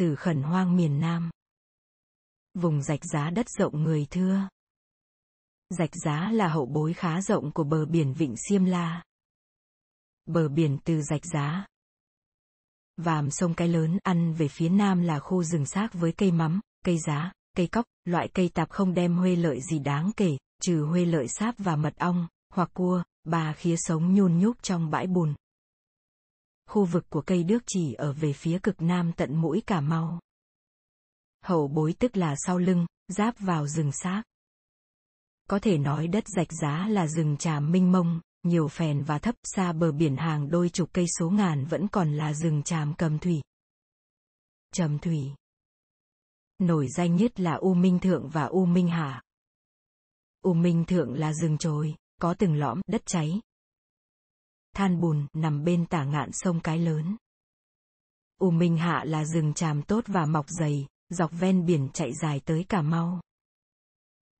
sử khẩn hoang miền Nam. Vùng rạch giá đất rộng người thưa. Rạch giá là hậu bối khá rộng của bờ biển Vịnh Xiêm La. Bờ biển từ rạch giá. Vàm sông cái lớn ăn về phía nam là khu rừng xác với cây mắm, cây giá, cây cóc, loại cây tạp không đem huê lợi gì đáng kể, trừ huê lợi sáp và mật ong, hoặc cua, bà khía sống nhun nhúc trong bãi bùn. Khu vực của cây đước chỉ ở về phía cực nam tận mũi Cà Mau. Hậu bối tức là sau lưng, giáp vào rừng xác. Có thể nói đất rạch giá là rừng trà minh mông, nhiều phèn và thấp xa bờ biển hàng đôi chục cây số ngàn vẫn còn là rừng tràm cầm thủy. Trầm thủy. Nổi danh nhất là U Minh Thượng và U Minh Hạ. U Minh Thượng là rừng trồi, có từng lõm đất cháy. Than bùn nằm bên tả ngạn sông Cái Lớn. U Minh Hạ là rừng tràm tốt và mọc dày, dọc ven biển chạy dài tới Cà Mau.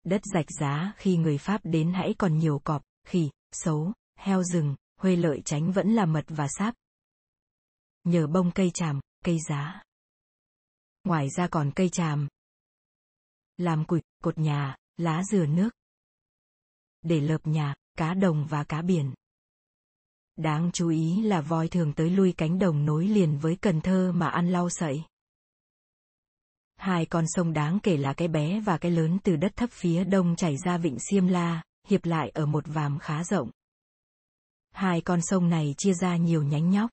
Đất rạch giá khi người Pháp đến hãy còn nhiều cọp, khỉ, xấu, heo rừng, huê lợi tránh vẫn là mật và sáp. Nhờ bông cây tràm, cây giá. Ngoài ra còn cây tràm. Làm củi, cột nhà, lá dừa nước. Để lợp nhà, cá đồng và cá biển. Đáng chú ý là voi thường tới lui cánh đồng nối liền với Cần Thơ mà ăn lau sậy. Hai con sông đáng kể là cái bé và cái lớn từ đất thấp phía đông chảy ra vịnh Siêm La, hiệp lại ở một vàm khá rộng. Hai con sông này chia ra nhiều nhánh nhóc.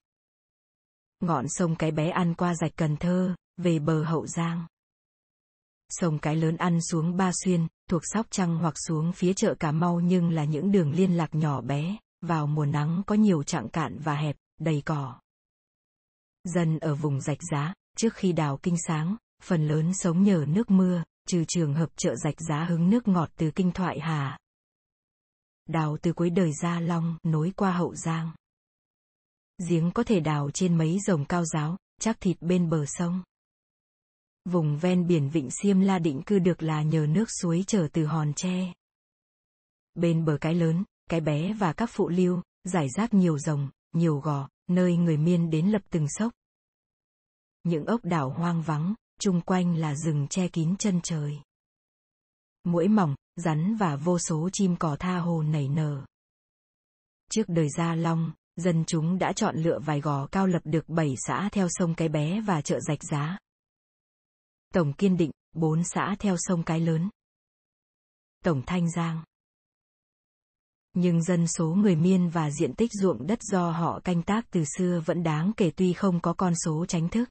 Ngọn sông cái bé ăn qua rạch Cần Thơ, về bờ Hậu Giang. Sông cái lớn ăn xuống Ba Xuyên, thuộc Sóc Trăng hoặc xuống phía chợ Cà Mau nhưng là những đường liên lạc nhỏ bé, vào mùa nắng có nhiều trạng cạn và hẹp, đầy cỏ. Dân ở vùng rạch giá, trước khi đào kinh sáng, phần lớn sống nhờ nước mưa, trừ trường hợp chợ rạch giá hứng nước ngọt từ kinh thoại hà. Đào từ cuối đời Gia Long, nối qua Hậu Giang. Giếng có thể đào trên mấy rồng cao giáo, chắc thịt bên bờ sông. Vùng ven biển Vịnh Xiêm La định cư được là nhờ nước suối trở từ hòn tre. Bên bờ cái lớn, cái bé và các phụ lưu, giải rác nhiều rồng, nhiều gò, nơi người miên đến lập từng sốc. Những ốc đảo hoang vắng, chung quanh là rừng che kín chân trời. Mũi mỏng, rắn và vô số chim cỏ tha hồ nảy nở. Trước đời Gia Long, dân chúng đã chọn lựa vài gò cao lập được 7 xã theo sông Cái Bé và chợ Rạch Giá. Tổng Kiên Định, 4 xã theo sông Cái Lớn. Tổng Thanh Giang. Nhưng dân số người Miên và diện tích ruộng đất do họ canh tác từ xưa vẫn đáng kể tuy không có con số tránh thức.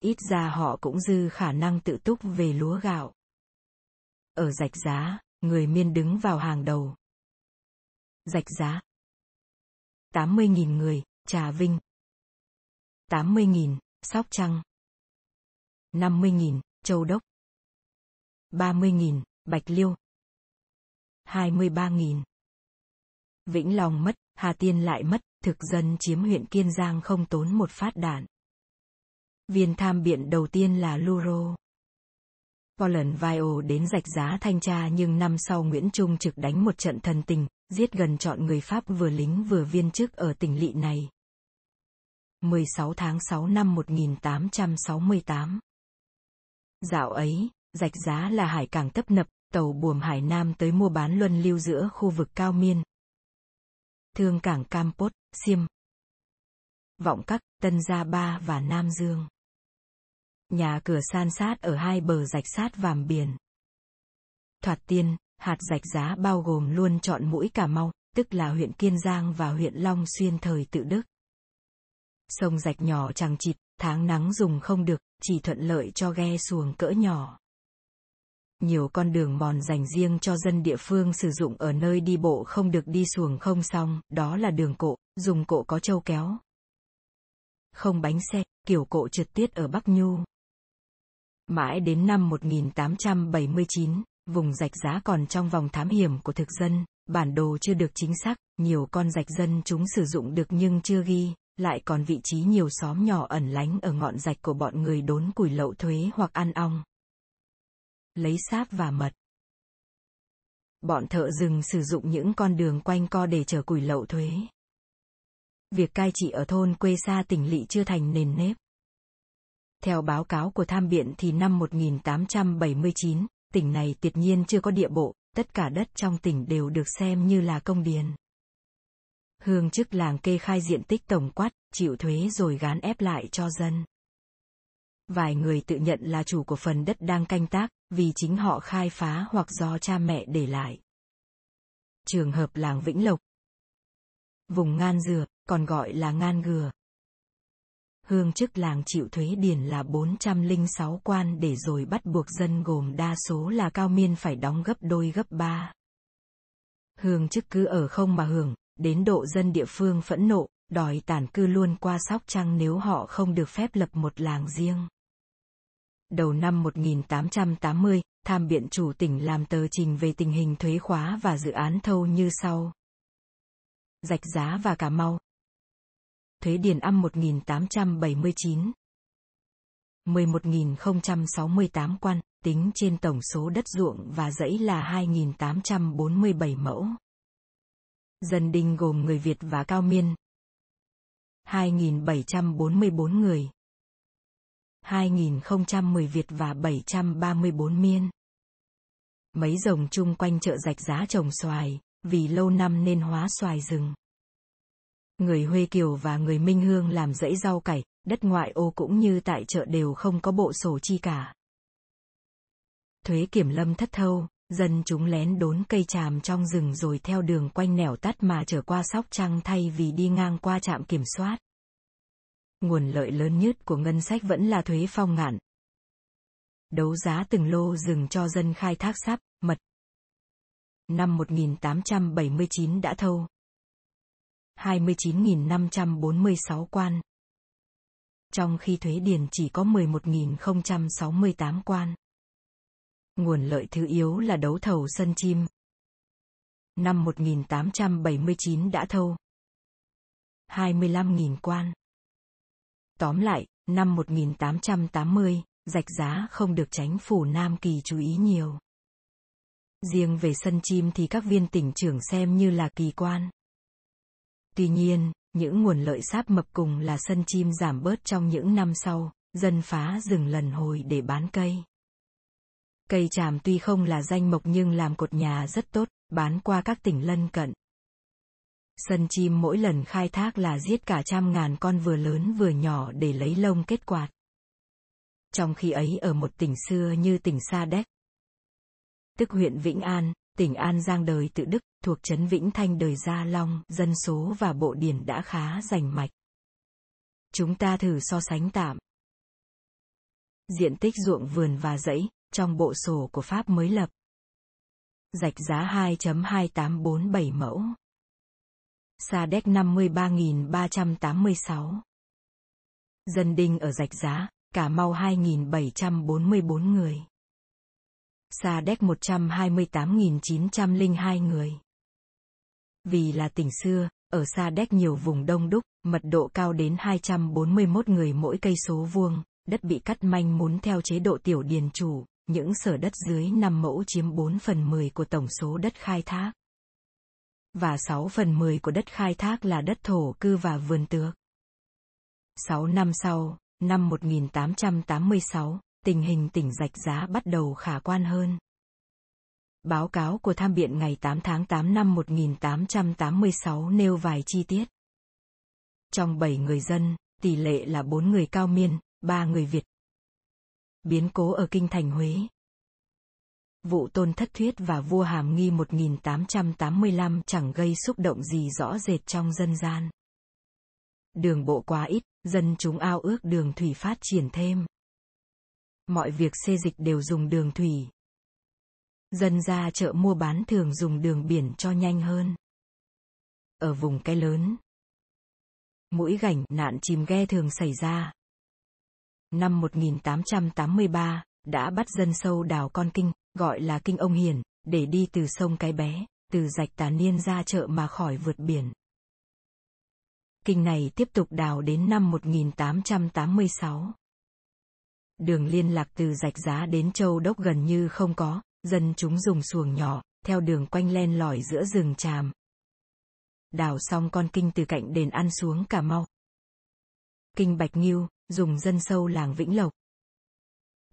Ít ra họ cũng dư khả năng tự túc về lúa gạo. Ở rạch giá, người miên đứng vào hàng đầu. Rạch giá. 80.000 người, Trà Vinh. 80.000, Sóc Trăng. 50.000, Châu Đốc. 30.000, Bạch Liêu. 23.000 Vĩnh Long mất, Hà Tiên lại mất, thực dân chiếm huyện Kiên Giang không tốn một phát đạn. Viên tham biện đầu tiên là Luro. Poland Vio đến rạch giá thanh tra nhưng năm sau Nguyễn Trung trực đánh một trận thần tình, giết gần chọn người Pháp vừa lính vừa viên chức ở tỉnh lỵ này. 16 tháng 6 năm 1868 Dạo ấy, rạch giá là hải cảng tấp nập, tàu buồm Hải Nam tới mua bán luân lưu giữa khu vực cao miên. Thương cảng Campos, Siêm. Vọng Các, Tân Gia Ba và Nam Dương. Nhà cửa san sát ở hai bờ rạch sát vàm biển. Thoạt tiên, hạt rạch giá bao gồm luôn chọn mũi Cà Mau, tức là huyện Kiên Giang và huyện Long Xuyên thời tự Đức. Sông rạch nhỏ chẳng chịt, tháng nắng dùng không được, chỉ thuận lợi cho ghe xuồng cỡ nhỏ. Nhiều con đường mòn dành riêng cho dân địa phương sử dụng ở nơi đi bộ không được đi xuồng không xong, đó là đường cộ, dùng cộ có châu kéo. Không bánh xe, kiểu cộ trượt tiết ở Bắc Nhu. Mãi đến năm 1879, vùng rạch giá còn trong vòng thám hiểm của thực dân, bản đồ chưa được chính xác, nhiều con rạch dân chúng sử dụng được nhưng chưa ghi, lại còn vị trí nhiều xóm nhỏ ẩn lánh ở ngọn rạch của bọn người đốn củi lậu thuế hoặc ăn ong. Lấy sáp và mật. Bọn thợ rừng sử dụng những con đường quanh co để chở củi lậu thuế. Việc cai trị ở thôn quê xa tỉnh lỵ chưa thành nền nếp. Theo báo cáo của tham biện thì năm 1879, tỉnh này tuyệt nhiên chưa có địa bộ, tất cả đất trong tỉnh đều được xem như là công điền. Hương chức làng kê khai diện tích tổng quát, chịu thuế rồi gán ép lại cho dân. Vài người tự nhận là chủ của phần đất đang canh tác, vì chính họ khai phá hoặc do cha mẹ để lại. Trường hợp làng Vĩnh Lộc. Vùng Ngan Dừa, còn gọi là Ngan Gừa. Hương chức làng chịu thuế điền là 406 quan để rồi bắt buộc dân gồm đa số là cao miên phải đóng gấp đôi gấp ba. Hương chức cứ ở không mà hưởng, đến độ dân địa phương phẫn nộ, đòi tản cư luôn qua Sóc Trăng nếu họ không được phép lập một làng riêng. Đầu năm 1880, tham biện chủ tỉnh làm tờ trình về tình hình thuế khóa và dự án thâu như sau. Rạch giá và Cà Mau. Thuế điền âm 1879. 11.068 quan, tính trên tổng số đất ruộng và dãy là 2.847 mẫu. Dân đinh gồm người Việt và Cao Miên. 2.744 người. 2010 Việt và 734 Miên. Mấy rồng chung quanh chợ rạch giá trồng xoài, vì lâu năm nên hóa xoài rừng. Người Huê Kiều và người Minh Hương làm dãy rau cải, đất ngoại ô cũng như tại chợ đều không có bộ sổ chi cả. Thuế kiểm lâm thất thâu, dân chúng lén đốn cây tràm trong rừng rồi theo đường quanh nẻo tắt mà trở qua sóc trăng thay vì đi ngang qua trạm kiểm soát. Nguồn lợi lớn nhất của ngân sách vẫn là thuế phong ngạn. Đấu giá từng lô rừng cho dân khai thác sáp, mật. Năm 1879 đã thâu. 29.546 quan. Trong khi thuế điền chỉ có 11.068 quan. Nguồn lợi thứ yếu là đấu thầu sân chim. Năm 1879 đã thâu 25.000 quan. Tóm lại, năm 1880, rạch giá không được tránh phủ Nam Kỳ chú ý nhiều. Riêng về sân chim thì các viên tỉnh trưởng xem như là kỳ quan. Tuy nhiên, những nguồn lợi sáp mập cùng là sân chim giảm bớt trong những năm sau, dân phá rừng lần hồi để bán cây. Cây tràm tuy không là danh mộc nhưng làm cột nhà rất tốt, bán qua các tỉnh lân cận. Sân chim mỗi lần khai thác là giết cả trăm ngàn con vừa lớn vừa nhỏ để lấy lông kết quạt. Trong khi ấy ở một tỉnh xưa như tỉnh Sa Đéc, tức huyện Vĩnh An, tỉnh An Giang đời tự Đức, thuộc trấn Vĩnh Thanh đời Gia Long, dân số và bộ điển đã khá rành mạch. Chúng ta thử so sánh tạm. Diện tích ruộng vườn và dãy, trong bộ sổ của Pháp mới lập. Rạch giá 2.2847 mẫu. Sa đéc 53.386. Dân đinh ở rạch giá, Cà Mau 2.744 người. Sa đéc 128.902 người. Vì là tỉnh xưa, ở Sa đéc nhiều vùng đông đúc, mật độ cao đến 241 người mỗi cây số vuông, đất bị cắt manh muốn theo chế độ tiểu điền chủ, những sở đất dưới 5 mẫu chiếm 4 phần 10 của tổng số đất khai thác. Và 6 phần 10 của đất khai thác là đất thổ cư và vườn tược. 6 năm sau, năm 1886, tình hình tỉnh Rạch Giá bắt đầu khả quan hơn. Báo cáo của tham biện ngày 8 tháng 8 năm 1886 nêu vài chi tiết. Trong 7 người dân, tỷ lệ là 4 người cao miên, 3 người Việt, biến cố ở kinh thành Huế. Vụ tôn thất thuyết và vua hàm nghi 1885 chẳng gây xúc động gì rõ rệt trong dân gian. Đường bộ quá ít, dân chúng ao ước đường thủy phát triển thêm. Mọi việc xê dịch đều dùng đường thủy. Dân ra chợ mua bán thường dùng đường biển cho nhanh hơn. Ở vùng cái lớn, mũi gảnh nạn chìm ghe thường xảy ra, năm 1883, đã bắt dân sâu đào con kinh, gọi là kinh ông hiền, để đi từ sông Cái Bé, từ rạch Tà Niên ra chợ mà khỏi vượt biển. Kinh này tiếp tục đào đến năm 1886. Đường liên lạc từ rạch giá đến châu đốc gần như không có, dân chúng dùng xuồng nhỏ, theo đường quanh len lỏi giữa rừng tràm. Đào xong con kinh từ cạnh đền ăn xuống Cà Mau. Kinh Bạch Nghiêu, dùng dân sâu làng Vĩnh Lộc.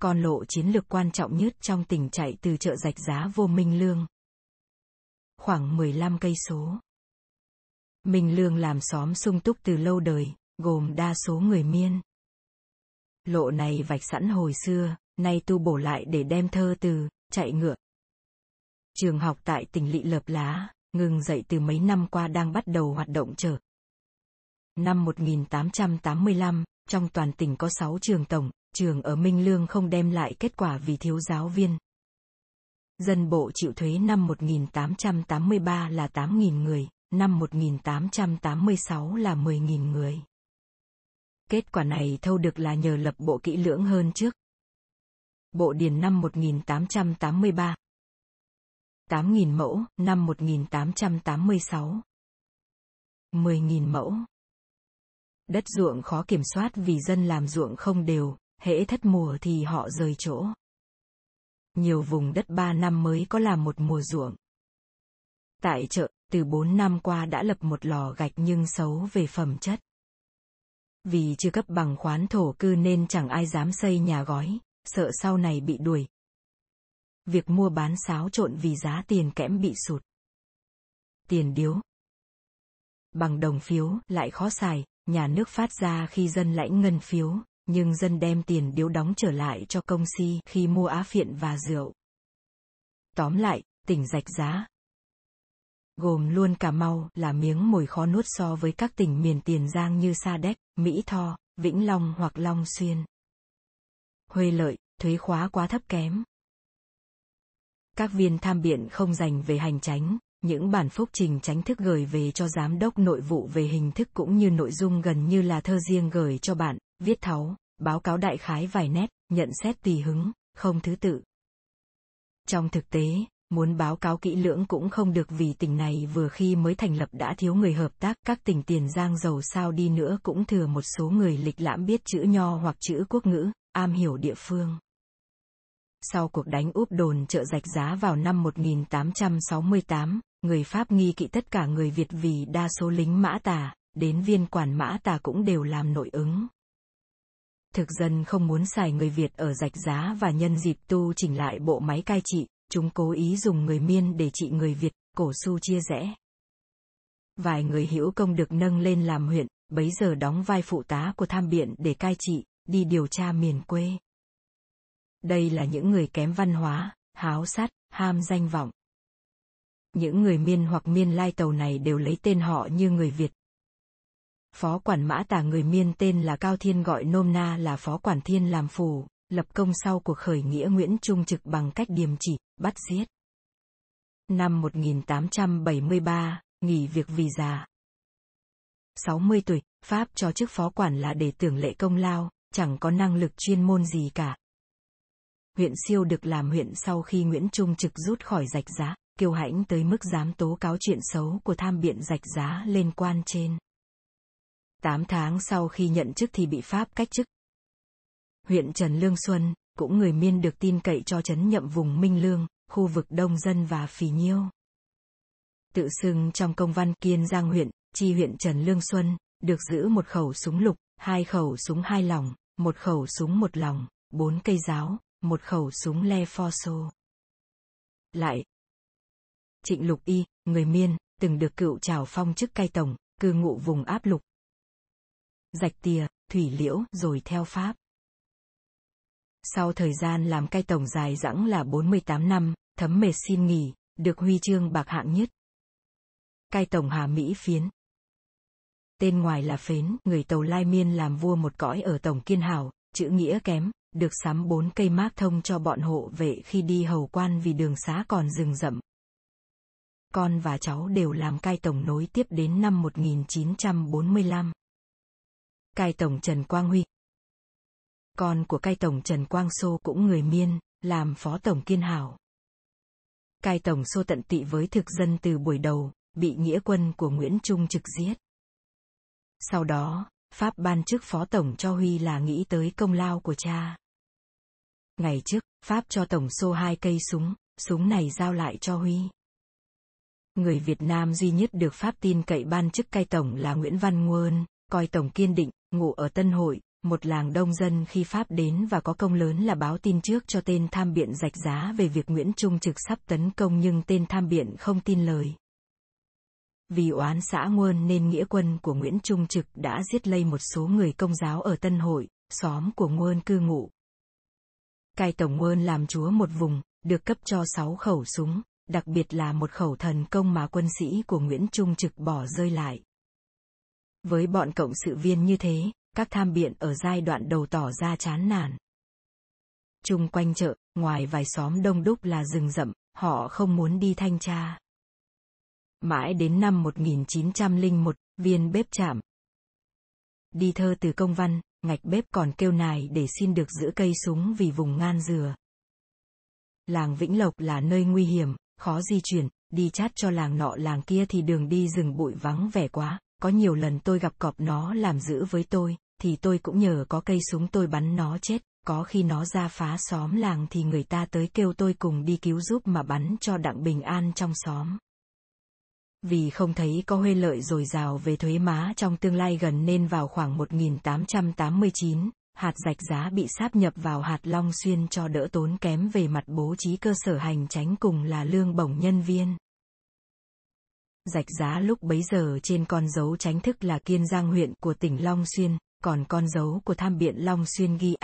Con lộ chiến lược quan trọng nhất trong tỉnh chạy từ chợ rạch giá vô Minh Lương. Khoảng 15 cây số. Minh Lương làm xóm sung túc từ lâu đời, gồm đa số người miên. Lộ này vạch sẵn hồi xưa, nay tu bổ lại để đem thơ từ, chạy ngựa. Trường học tại tỉnh Lị Lợp Lá, ngừng dậy từ mấy năm qua đang bắt đầu hoạt động trở. Năm 1885, trong toàn tỉnh có 6 trường tổng, trường ở Minh Lương không đem lại kết quả vì thiếu giáo viên. Dân bộ chịu thuế năm 1883 là 8.000 người, năm 1886 là 10.000 người. Kết quả này thâu được là nhờ lập bộ kỹ lưỡng hơn trước. Bộ điền năm 1883. 8.000 mẫu, năm 1886. 10.000 mẫu. Đất ruộng khó kiểm soát vì dân làm ruộng không đều, hễ thất mùa thì họ rời chỗ. Nhiều vùng đất ba năm mới có làm một mùa ruộng. Tại chợ, từ bốn năm qua đã lập một lò gạch nhưng xấu về phẩm chất. Vì chưa cấp bằng khoán thổ cư nên chẳng ai dám xây nhà gói, sợ sau này bị đuổi. Việc mua bán xáo trộn vì giá tiền kẽm bị sụt. Tiền điếu. Bằng đồng phiếu lại khó xài, nhà nước phát ra khi dân lãnh ngân phiếu, nhưng dân đem tiền điếu đóng trở lại cho công si khi mua á phiện và rượu. Tóm lại, tỉnh rạch giá. Gồm luôn Cà Mau là miếng mồi khó nuốt so với các tỉnh miền Tiền Giang như Sa Đéc, Mỹ Tho, Vĩnh Long hoặc Long Xuyên. Huê lợi, thuế khóa quá thấp kém. Các viên tham biện không dành về hành tránh, những bản phúc trình tránh thức gửi về cho giám đốc nội vụ về hình thức cũng như nội dung gần như là thơ riêng gửi cho bạn, viết tháo, báo cáo đại khái vài nét, nhận xét tùy hứng, không thứ tự. Trong thực tế, muốn báo cáo kỹ lưỡng cũng không được vì tỉnh này vừa khi mới thành lập đã thiếu người hợp tác, các tỉnh tiền giang giàu sao đi nữa cũng thừa một số người lịch lãm biết chữ nho hoặc chữ quốc ngữ, am hiểu địa phương. Sau cuộc đánh úp đồn chợ rạch giá vào năm 1868, người Pháp nghi kỵ tất cả người Việt vì đa số lính mã tà, đến viên quản mã tà cũng đều làm nội ứng. Thực dân không muốn xài người Việt ở rạch giá và nhân dịp tu chỉnh lại bộ máy cai trị, chúng cố ý dùng người miên để trị người Việt, cổ su chia rẽ. Vài người hữu công được nâng lên làm huyện, bấy giờ đóng vai phụ tá của tham biện để cai trị, đi điều tra miền quê. Đây là những người kém văn hóa, háo sát, ham danh vọng. Những người miên hoặc miên lai tàu này đều lấy tên họ như người Việt. Phó quản mã tả người miên tên là Cao Thiên gọi nôm na là Phó quản thiên làm phù, lập công sau cuộc khởi nghĩa Nguyễn Trung Trực bằng cách điềm chỉ, bắt giết. Năm 1873, nghỉ việc vì già. 60 tuổi, Pháp cho chức phó quản là để tưởng lệ công lao, chẳng có năng lực chuyên môn gì cả. Huyện siêu được làm huyện sau khi Nguyễn Trung Trực rút khỏi rạch giá, kiêu hãnh tới mức dám tố cáo chuyện xấu của tham biện rạch giá lên quan trên. 8 tháng sau khi nhận chức thì bị Pháp cách chức. Huyện Trần Lương Xuân, cũng người miên được tin cậy cho chấn nhậm vùng Minh Lương, khu vực Đông Dân và Phì Nhiêu. Tự xưng trong công văn Kiên Giang huyện, chi huyện Trần Lương Xuân, được giữ một khẩu súng lục, hai khẩu súng hai lòng, một khẩu súng một lòng, bốn cây giáo, một khẩu súng le pho Lại, Trịnh Lục Y, người Miên, từng được cựu trào phong chức cai tổng, cư ngụ vùng áp lục. Rạch tìa, thủy liễu, rồi theo Pháp. Sau thời gian làm cai tổng dài dẳng là 48 năm, thấm mệt xin nghỉ, được huy chương bạc hạng nhất. Cai tổng Hà Mỹ Phiến. Tên ngoài là Phến, người tàu Lai Miên làm vua một cõi ở tổng Kiên Hảo, chữ nghĩa kém, được sắm bốn cây mác thông cho bọn hộ vệ khi đi hầu quan vì đường xá còn rừng rậm. Con và cháu đều làm cai tổng nối tiếp đến năm 1945. Cai tổng Trần Quang Huy Con của cai tổng Trần Quang Sô cũng người miên, làm phó tổng kiên hảo. Cai tổng Sô tận tị với thực dân từ buổi đầu, bị nghĩa quân của Nguyễn Trung trực giết. Sau đó, Pháp ban chức phó tổng cho Huy là nghĩ tới công lao của cha. Ngày trước, Pháp cho tổng xô hai cây súng, súng này giao lại cho Huy. Người Việt Nam duy nhất được Pháp tin cậy ban chức cai tổng là Nguyễn Văn Nguơn, coi tổng kiên định, ngụ ở Tân Hội, một làng đông dân khi Pháp đến và có công lớn là báo tin trước cho tên tham biện rạch giá về việc Nguyễn Trung Trực sắp tấn công nhưng tên tham biện không tin lời. Vì oán xã nguồn nên nghĩa quân của Nguyễn Trung Trực đã giết lây một số người công giáo ở Tân Hội, xóm của Nguồn cư ngụ. Cai tổng Nguồn làm chúa một vùng, được cấp cho 6 khẩu súng, đặc biệt là một khẩu thần công mà quân sĩ của Nguyễn Trung Trực bỏ rơi lại. Với bọn cộng sự viên như thế, các tham biện ở giai đoạn đầu tỏ ra chán nản. Trung quanh chợ, ngoài vài xóm đông đúc là rừng rậm, họ không muốn đi thanh tra. Mãi đến năm 1901, viên bếp chạm. Đi thơ từ công văn, ngạch bếp còn kêu nài để xin được giữ cây súng vì vùng ngan dừa. Làng Vĩnh Lộc là nơi nguy hiểm, khó di chuyển, đi chát cho làng nọ làng kia thì đường đi rừng bụi vắng vẻ quá, có nhiều lần tôi gặp cọp nó làm giữ với tôi, thì tôi cũng nhờ có cây súng tôi bắn nó chết, có khi nó ra phá xóm làng thì người ta tới kêu tôi cùng đi cứu giúp mà bắn cho đặng bình an trong xóm. Vì không thấy có huê lợi dồi dào về thuế má trong tương lai gần nên vào khoảng 1889, hạt rạch giá bị sáp nhập vào hạt Long Xuyên cho đỡ tốn kém về mặt bố trí cơ sở hành tránh cùng là lương bổng nhân viên. Rạch giá lúc bấy giờ trên con dấu tránh thức là Kiên Giang huyện của tỉnh Long Xuyên, còn con dấu của tham biện Long Xuyên ghi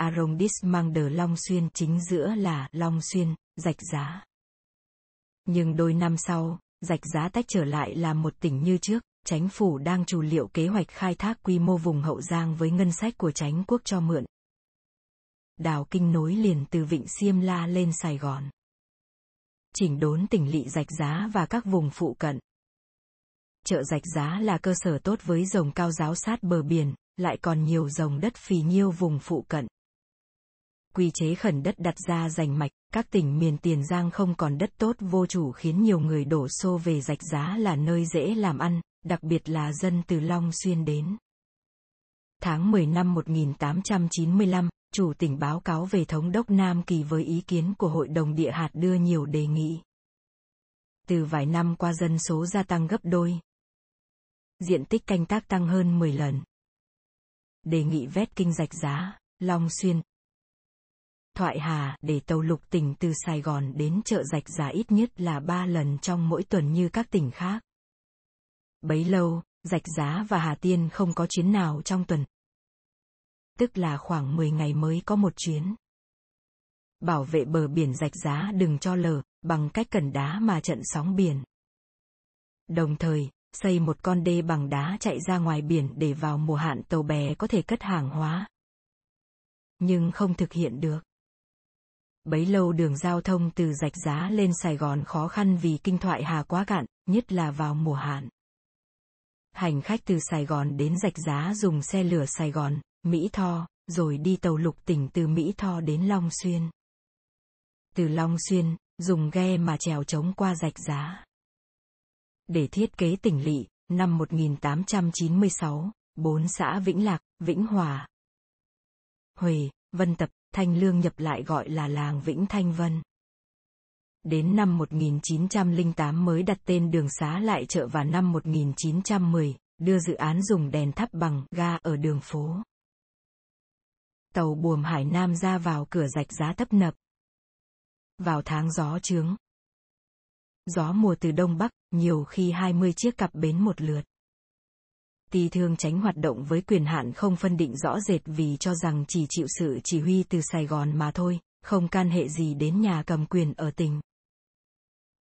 mang tờ Long Xuyên chính giữa là Long Xuyên, rạch giá. Nhưng đôi năm sau, rạch giá tách trở lại là một tỉnh như trước, Chánh phủ đang chủ liệu kế hoạch khai thác quy mô vùng Hậu Giang với ngân sách của Chánh quốc cho mượn. Đào kinh nối liền từ Vịnh Xiêm La lên Sài Gòn. Chỉnh đốn tỉnh lỵ rạch giá và các vùng phụ cận. Chợ rạch giá là cơ sở tốt với rồng cao giáo sát bờ biển, lại còn nhiều rồng đất phì nhiêu vùng phụ cận. Quy chế khẩn đất đặt ra giành mạch, các tỉnh miền Tiền Giang không còn đất tốt vô chủ khiến nhiều người đổ xô về rạch giá là nơi dễ làm ăn, đặc biệt là dân từ Long Xuyên đến. Tháng 10 năm 1895, chủ tỉnh báo cáo về thống đốc Nam Kỳ với ý kiến của Hội đồng địa hạt đưa nhiều đề nghị. Từ vài năm qua dân số gia tăng gấp đôi. Diện tích canh tác tăng hơn 10 lần. Đề nghị vét kinh rạch giá, Long Xuyên. Thoại Hà để tàu lục tỉnh từ Sài Gòn đến chợ rạch giá ít nhất là 3 lần trong mỗi tuần như các tỉnh khác. Bấy lâu, Rạch Giá và Hà Tiên không có chuyến nào trong tuần. Tức là khoảng 10 ngày mới có một chuyến. Bảo vệ bờ biển Rạch Giá đừng cho lở, bằng cách cẩn đá mà trận sóng biển. Đồng thời, xây một con đê bằng đá chạy ra ngoài biển để vào mùa hạn tàu bè có thể cất hàng hóa. Nhưng không thực hiện được. Bấy lâu đường giao thông từ Rạch Giá lên Sài Gòn khó khăn vì kinh thoại hà quá cạn, nhất là vào mùa hạn. Hành khách từ Sài Gòn đến Rạch Giá dùng xe lửa Sài Gòn, Mỹ Tho, rồi đi tàu lục tỉnh từ Mỹ Tho đến Long Xuyên. Từ Long Xuyên, dùng ghe mà trèo trống qua Rạch Giá. Để thiết kế tỉnh lỵ, năm 1896, bốn xã Vĩnh Lạc, Vĩnh Hòa, Huề, Vân Tập, Thanh Lương nhập lại gọi là làng Vĩnh Thanh Vân. Đến năm 1908 mới đặt tên đường xá lại chợ và năm 1910, đưa dự án dùng đèn thắp bằng ga ở đường phố. Tàu buồm Hải Nam ra vào cửa rạch giá tấp nập. Vào tháng gió trướng. Gió mùa từ đông bắc, nhiều khi 20 chiếc cặp bến một lượt. Tỳ thường tránh hoạt động với quyền hạn không phân định rõ rệt vì cho rằng chỉ chịu sự chỉ huy từ Sài Gòn mà thôi, không can hệ gì đến nhà cầm quyền ở tỉnh.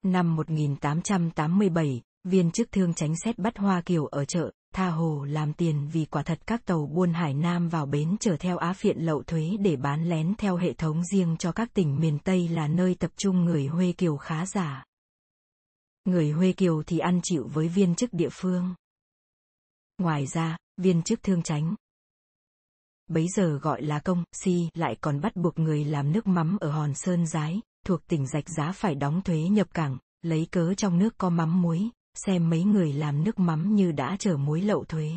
Năm 1887, viên chức thương tránh xét bắt Hoa Kiều ở chợ, tha hồ làm tiền vì quả thật các tàu buôn Hải Nam vào bến chở theo Á phiện lậu thuế để bán lén theo hệ thống riêng cho các tỉnh miền Tây là nơi tập trung người Huê Kiều khá giả. Người Huê Kiều thì ăn chịu với viên chức địa phương. Ngoài ra, viên chức thương tránh, bấy giờ gọi là công, si, lại còn bắt buộc người làm nước mắm ở Hòn Sơn Giái, thuộc tỉnh Rạch Giá phải đóng thuế nhập cảng, lấy cớ trong nước có mắm muối, xem mấy người làm nước mắm như đã chở muối lậu thuế.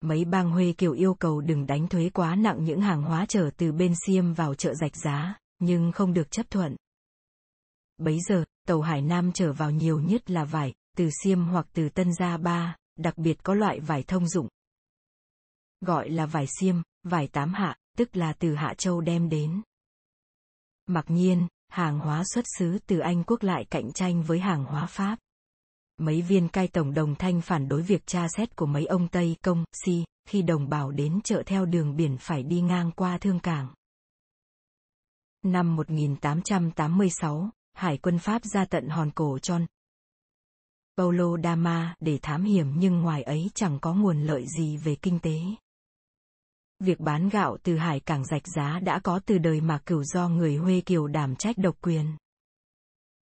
Mấy bang Huê Kiều yêu cầu đừng đánh thuế quá nặng những hàng hóa chở từ bên Xiêm vào chợ Rạch Giá, nhưng không được chấp thuận. Bấy giờ, tàu Hải Nam chở vào nhiều nhất là vải, từ Xiêm hoặc từ Tân Gia Ba, đặc biệt có loại vải thông dụng. gọi là vải xiêm, vải tám hạ, tức là từ Hạ Châu đem đến. Mặc nhiên, hàng hóa xuất xứ từ Anh quốc lại cạnh tranh với hàng hóa Pháp. Mấy viên cai tổng đồng thanh phản đối việc tra xét của mấy ông Tây công, si, khi đồng bào đến chợ theo đường biển phải đi ngang qua thương cảng. Năm 1886, Hải quân Pháp ra tận hòn cổ tròn. Paulo Dama để thám hiểm nhưng ngoài ấy chẳng có nguồn lợi gì về kinh tế. Việc bán gạo từ hải cảng rạch giá đã có từ đời mà cửu do người Huê Kiều đảm trách độc quyền.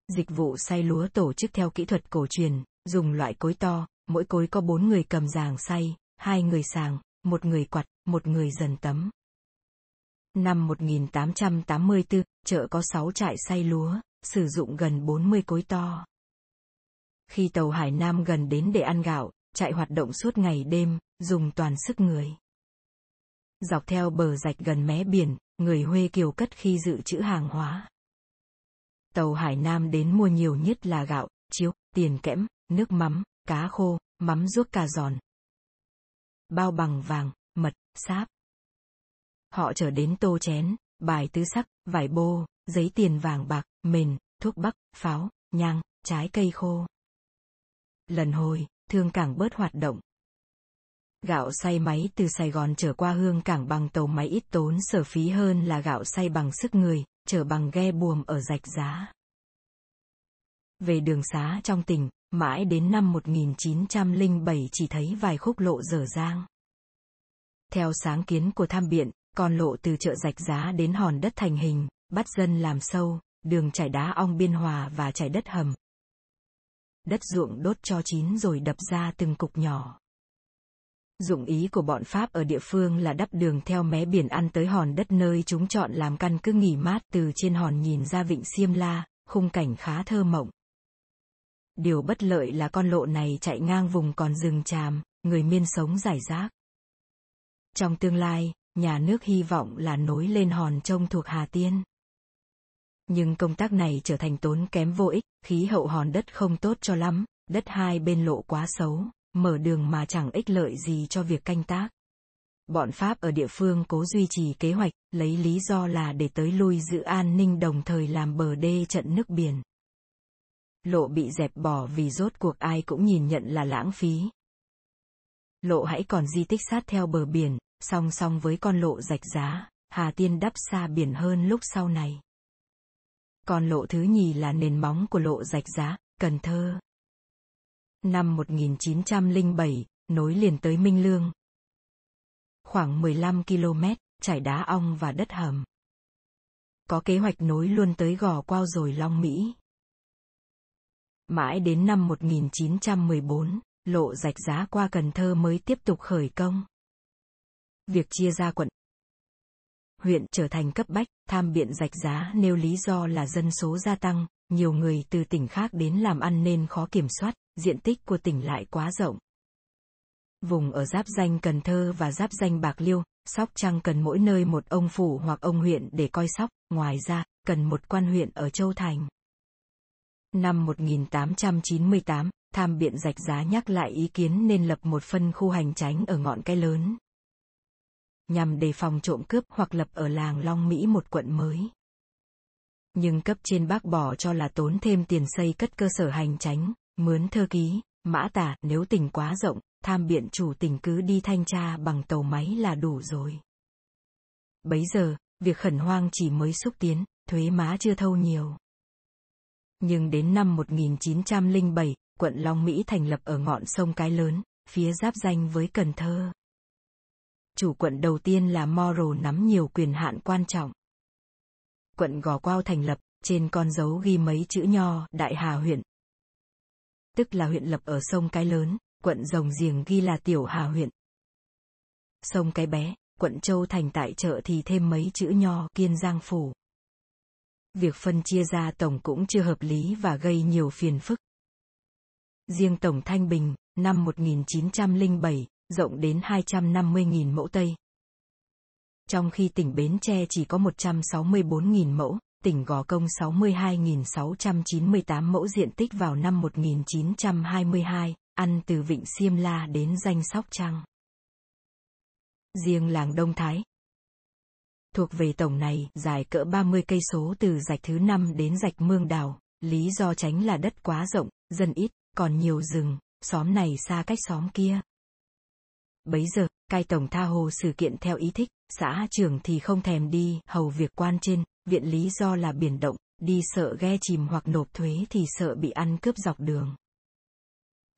Dịch vụ xay lúa tổ chức theo kỹ thuật cổ truyền, dùng loại cối to, mỗi cối có bốn người cầm giàng xay, hai người sàng, một người quặt, một người dần tấm. Năm 1884, chợ có 6 trại xay lúa, sử dụng gần 40 cối to. Khi tàu Hải Nam gần đến để ăn gạo, chạy hoạt động suốt ngày đêm, dùng toàn sức người. Dọc theo bờ rạch gần mé biển, người Huê Kiều cất khi dự trữ hàng hóa. Tàu Hải Nam đến mua nhiều nhất là gạo, chiếu, tiền kẽm, nước mắm, cá khô, mắm ruốc cà giòn. Bao bằng vàng, mật, sáp. Họ trở đến tô chén, bài tứ sắc, vải bô, giấy tiền vàng bạc, mền, thuốc bắc, pháo, nhang, trái cây khô. Lần hồi, thương cảng bớt hoạt động. Gạo xay máy từ Sài Gòn trở qua hương cảng bằng tàu máy ít tốn sở phí hơn là gạo xay bằng sức người, trở bằng ghe buồm ở rạch giá. Về đường xá trong tỉnh, mãi đến năm 1907 chỉ thấy vài khúc lộ dở dang. Theo sáng kiến của tham biện, con lộ từ chợ rạch giá đến hòn đất thành hình, bắt dân làm sâu, đường trải đá ong biên hòa và trải đất hầm. Đất ruộng đốt cho chín rồi đập ra từng cục nhỏ. Dụng ý của bọn Pháp ở địa phương là đắp đường theo mé biển ăn tới hòn đất nơi chúng chọn làm căn cứ nghỉ mát từ trên hòn nhìn ra vịnh Siêm La, khung cảnh khá thơ mộng. Điều bất lợi là con lộ này chạy ngang vùng còn rừng tràm, người miên sống giải rác. Trong tương lai, nhà nước hy vọng là nối lên hòn trông thuộc Hà Tiên. Nhưng công tác này trở thành tốn kém vô ích, khí hậu hòn đất không tốt cho lắm, đất hai bên lộ quá xấu, mở đường mà chẳng ích lợi gì cho việc canh tác. Bọn Pháp ở địa phương cố duy trì kế hoạch, lấy lý do là để tới lui giữ an ninh đồng thời làm bờ đê trận nước biển. Lộ bị dẹp bỏ vì rốt cuộc ai cũng nhìn nhận là lãng phí. Lộ hãy còn di tích sát theo bờ biển, song song với con lộ rạch giá, Hà Tiên đắp xa biển hơn lúc sau này. Còn lộ thứ nhì là nền móng của lộ rạch giá, Cần Thơ. Năm 1907, nối liền tới Minh Lương. Khoảng 15 km, trải đá ong và đất hầm. Có kế hoạch nối luôn tới Gò Quao rồi Long Mỹ. Mãi đến năm 1914, lộ rạch giá qua Cần Thơ mới tiếp tục khởi công. Việc chia ra quận huyện trở thành cấp bách, tham biện rạch giá nêu lý do là dân số gia tăng, nhiều người từ tỉnh khác đến làm ăn nên khó kiểm soát, diện tích của tỉnh lại quá rộng. Vùng ở giáp danh Cần Thơ và giáp danh Bạc Liêu, Sóc Trăng cần mỗi nơi một ông phủ hoặc ông huyện để coi sóc, ngoài ra, cần một quan huyện ở Châu Thành. Năm 1898, tham biện rạch giá nhắc lại ý kiến nên lập một phân khu hành tránh ở ngọn cái lớn. Nhằm đề phòng trộm cướp hoặc lập ở làng Long Mỹ một quận mới. Nhưng cấp trên bác bỏ cho là tốn thêm tiền xây cất cơ sở hành tránh, mướn thơ ký, mã tả, nếu tỉnh quá rộng, tham biện chủ tỉnh cứ đi thanh tra bằng tàu máy là đủ rồi. Bấy giờ, việc khẩn hoang chỉ mới xúc tiến, thuế má chưa thâu nhiều. Nhưng đến năm 1907, quận Long Mỹ thành lập ở ngọn sông Cái Lớn, phía giáp danh với Cần Thơ. Chủ quận đầu tiên là Moro nắm nhiều quyền hạn quan trọng. Quận Gò Quao thành lập, trên con dấu ghi mấy chữ nho Đại Hà huyện. Tức là huyện lập ở sông Cái Lớn, quận Rồng Giềng ghi là Tiểu Hà huyện. Sông Cái Bé, quận Châu Thành tại chợ thì thêm mấy chữ nho Kiên Giang Phủ. Việc phân chia ra tổng cũng chưa hợp lý và gây nhiều phiền phức. Riêng Tổng Thanh Bình, năm 1907, rộng đến 250.000 mẫu Tây. Trong khi tỉnh Bến Tre chỉ có 164.000 mẫu, tỉnh Gò Công 62.698 mẫu diện tích vào năm 1922, ăn từ Vịnh Xiêm La đến danh Sóc Trăng. riêng làng Đông Thái. Thuộc về tổng này, dài cỡ 30 cây số từ rạch thứ 5 đến rạch Mương Đào, lý do tránh là đất quá rộng, dân ít, còn nhiều rừng, xóm này xa cách xóm kia. Bấy giờ, cai tổng tha hồ sự kiện theo ý thích, xã trưởng thì không thèm đi, hầu việc quan trên, viện lý do là biển động, đi sợ ghe chìm hoặc nộp thuế thì sợ bị ăn cướp dọc đường.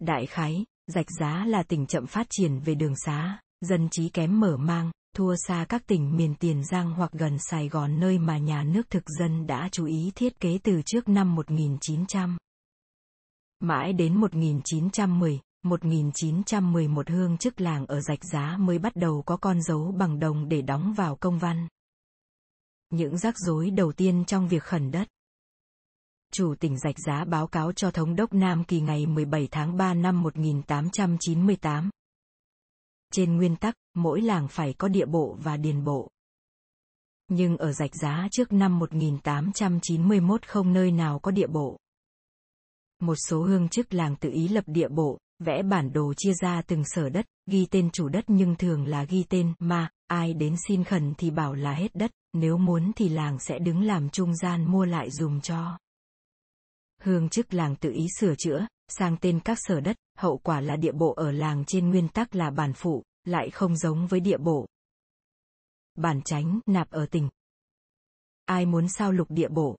Đại khái, rạch giá là tỉnh chậm phát triển về đường xá, dân trí kém mở mang, thua xa các tỉnh miền Tiền Giang hoặc gần Sài Gòn nơi mà nhà nước thực dân đã chú ý thiết kế từ trước năm 1900. Mãi đến 1910, 1911 hương chức làng ở rạch giá mới bắt đầu có con dấu bằng đồng để đóng vào công văn. Những rắc rối đầu tiên trong việc khẩn đất. Chủ tỉnh Rạch Giá báo cáo cho Thống đốc Nam Kỳ ngày 17 tháng 3 năm 1898. Trên nguyên tắc, mỗi làng phải có địa bộ và điền bộ. Nhưng ở Rạch Giá trước năm 1891 không nơi nào có địa bộ. Một số hương chức làng tự ý lập địa bộ, vẽ bản đồ chia ra từng sở đất, ghi tên chủ đất nhưng thường là ghi tên mà, ai đến xin khẩn thì bảo là hết đất, nếu muốn thì làng sẽ đứng làm trung gian mua lại dùm cho. Hương chức làng tự ý sửa chữa, sang tên các sở đất, hậu quả là địa bộ ở làng trên nguyên tắc là bản phụ, lại không giống với địa bộ. Bản tránh, nạp ở tỉnh. Ai muốn sao lục địa bộ?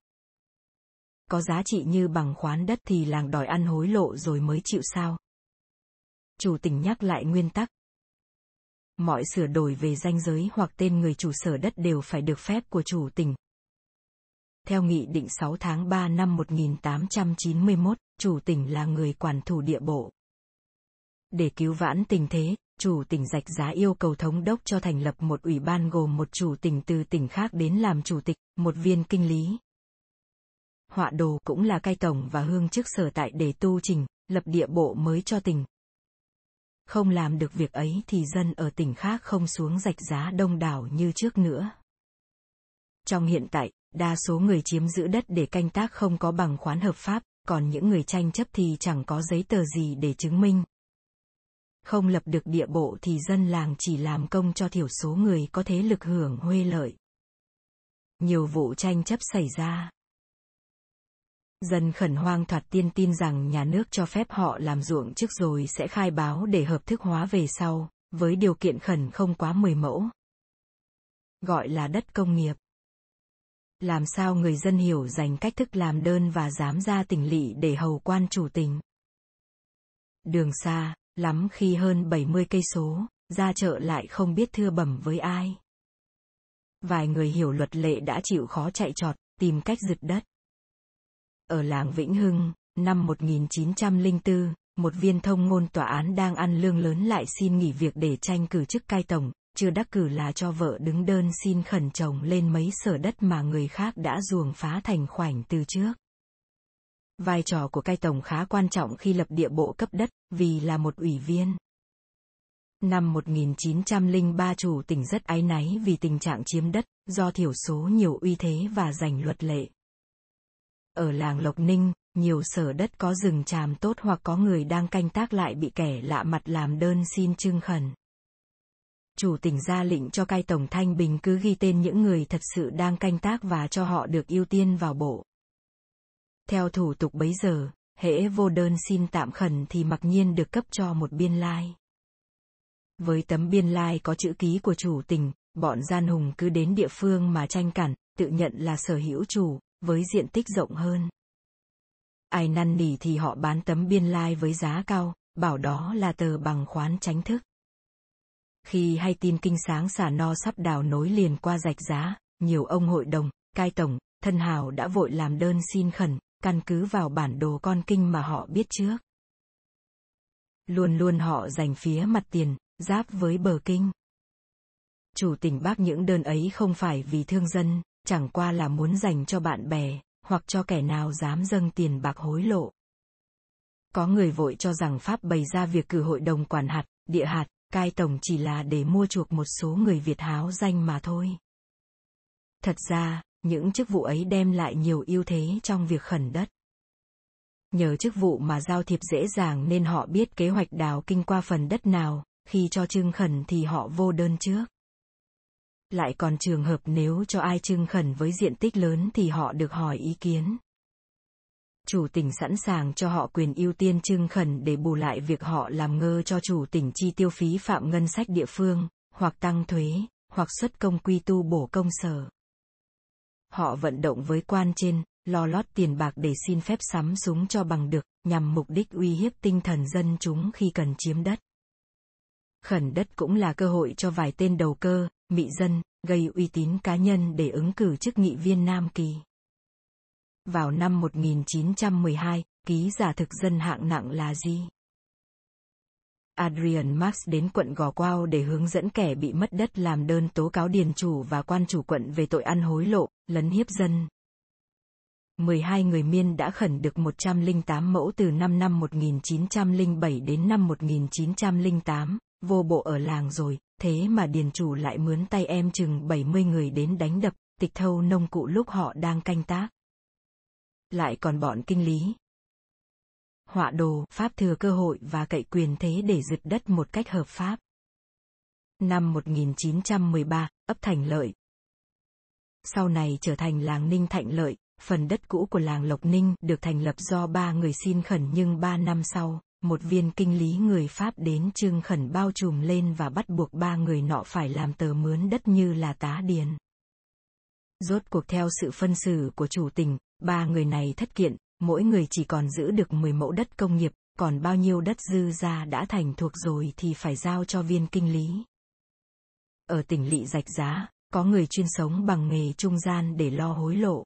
Có giá trị như bằng khoán đất thì làng đòi ăn hối lộ rồi mới chịu sao. Chủ tỉnh nhắc lại nguyên tắc. Mọi sửa đổi về danh giới hoặc tên người chủ sở đất đều phải được phép của chủ tỉnh, theo Nghị định 6 tháng 3 năm 1891, chủ tỉnh là người quản thủ địa bộ. Để cứu vãn tình thế, chủ tỉnh Rạch Giá yêu cầu thống đốc cho thành lập một ủy ban gồm một chủ tỉnh từ tỉnh khác đến làm chủ tịch, một viên kinh lý. Họa đồ cũng là cai tổng và hương chức sở tại để tu trình, lập địa bộ mới cho tỉnh. Không làm được việc ấy thì dân ở tỉnh khác không xuống rạch giá đông đảo như trước nữa. Trong hiện tại, Đa số người chiếm giữ đất để canh tác không có bằng khoán hợp pháp, còn những người tranh chấp thì chẳng có giấy tờ gì để chứng minh. Không lập được địa bộ thì dân làng chỉ làm công cho thiểu số người có thế lực hưởng huê lợi. Nhiều vụ tranh chấp xảy ra. Dân khẩn hoang thoạt tiên tin rằng nhà nước cho phép họ làm ruộng trước rồi sẽ khai báo để hợp thức hóa về sau, với điều kiện khẩn không quá 10 mẫu. Gọi là đất công nghiệp làm sao người dân hiểu dành cách thức làm đơn và dám ra tỉnh lỵ để hầu quan chủ tình. Đường xa, lắm khi hơn 70 cây số, ra chợ lại không biết thưa bẩm với ai. Vài người hiểu luật lệ đã chịu khó chạy trọt, tìm cách giựt đất. Ở làng Vĩnh Hưng, năm 1904, một viên thông ngôn tòa án đang ăn lương lớn lại xin nghỉ việc để tranh cử chức cai tổng, chưa đắc cử là cho vợ đứng đơn xin khẩn chồng lên mấy sở đất mà người khác đã ruồng phá thành khoảnh từ trước. Vai trò của cai tổng khá quan trọng khi lập địa bộ cấp đất, vì là một ủy viên. Năm 1903 chủ tỉnh rất áy náy vì tình trạng chiếm đất, do thiểu số nhiều uy thế và giành luật lệ. Ở làng Lộc Ninh, nhiều sở đất có rừng tràm tốt hoặc có người đang canh tác lại bị kẻ lạ mặt làm đơn xin trưng khẩn chủ tỉnh ra lệnh cho cai tổng thanh bình cứ ghi tên những người thật sự đang canh tác và cho họ được ưu tiên vào bộ. Theo thủ tục bấy giờ, hễ vô đơn xin tạm khẩn thì mặc nhiên được cấp cho một biên lai. Với tấm biên lai có chữ ký của chủ tỉnh, bọn gian hùng cứ đến địa phương mà tranh cản, tự nhận là sở hữu chủ, với diện tích rộng hơn. Ai năn nỉ thì họ bán tấm biên lai với giá cao, bảo đó là tờ bằng khoán tránh thức. Khi hay tin kinh sáng xả no sắp đào nối liền qua rạch giá, nhiều ông hội đồng, cai tổng, thân hào đã vội làm đơn xin khẩn, căn cứ vào bản đồ con kinh mà họ biết trước. Luôn luôn họ dành phía mặt tiền, giáp với bờ kinh. Chủ tỉnh bác những đơn ấy không phải vì thương dân, chẳng qua là muốn dành cho bạn bè, hoặc cho kẻ nào dám dâng tiền bạc hối lộ. Có người vội cho rằng Pháp bày ra việc cử hội đồng quản hạt, địa hạt, cai tổng chỉ là để mua chuộc một số người Việt háo danh mà thôi. Thật ra, những chức vụ ấy đem lại nhiều ưu thế trong việc khẩn đất. Nhờ chức vụ mà giao thiệp dễ dàng nên họ biết kế hoạch đào kinh qua phần đất nào, khi cho trương khẩn thì họ vô đơn trước. Lại còn trường hợp nếu cho ai trưng khẩn với diện tích lớn thì họ được hỏi ý kiến. Chủ tỉnh sẵn sàng cho họ quyền ưu tiên trưng khẩn để bù lại việc họ làm ngơ cho chủ tỉnh chi tiêu phí phạm ngân sách địa phương, hoặc tăng thuế, hoặc xuất công quy tu bổ công sở. Họ vận động với quan trên, lo lót tiền bạc để xin phép sắm súng cho bằng được, nhằm mục đích uy hiếp tinh thần dân chúng khi cần chiếm đất. Khẩn đất cũng là cơ hội cho vài tên đầu cơ, mị dân, gây uy tín cá nhân để ứng cử chức nghị viên Nam Kỳ. Vào năm 1912, ký giả thực dân hạng nặng là gì? Adrian Marx đến quận Gò Quao để hướng dẫn kẻ bị mất đất làm đơn tố cáo điền chủ và quan chủ quận về tội ăn hối lộ, lấn hiếp dân. 12 người miên đã khẩn được 108 mẫu từ năm năm 1907 đến năm 1908, vô bộ ở làng rồi, thế mà điền chủ lại mướn tay em chừng 70 người đến đánh đập, tịch thâu nông cụ lúc họ đang canh tác. Lại còn bọn kinh lý. Họa đồ, Pháp thừa cơ hội và cậy quyền thế để giật đất một cách hợp pháp. Năm 1913, ấp Thành Lợi. Sau này trở thành làng Ninh Thạnh Lợi, phần đất cũ của làng Lộc Ninh được thành lập do ba người xin khẩn nhưng ba năm sau, một viên kinh lý người Pháp đến trương khẩn bao trùm lên và bắt buộc ba người nọ phải làm tờ mướn đất như là tá điền. Rốt cuộc theo sự phân xử của chủ tình, ba người này thất kiện, mỗi người chỉ còn giữ được 10 mẫu đất công nghiệp, còn bao nhiêu đất dư ra đã thành thuộc rồi thì phải giao cho viên kinh lý. Ở tỉnh lỵ rạch giá, có người chuyên sống bằng nghề trung gian để lo hối lộ.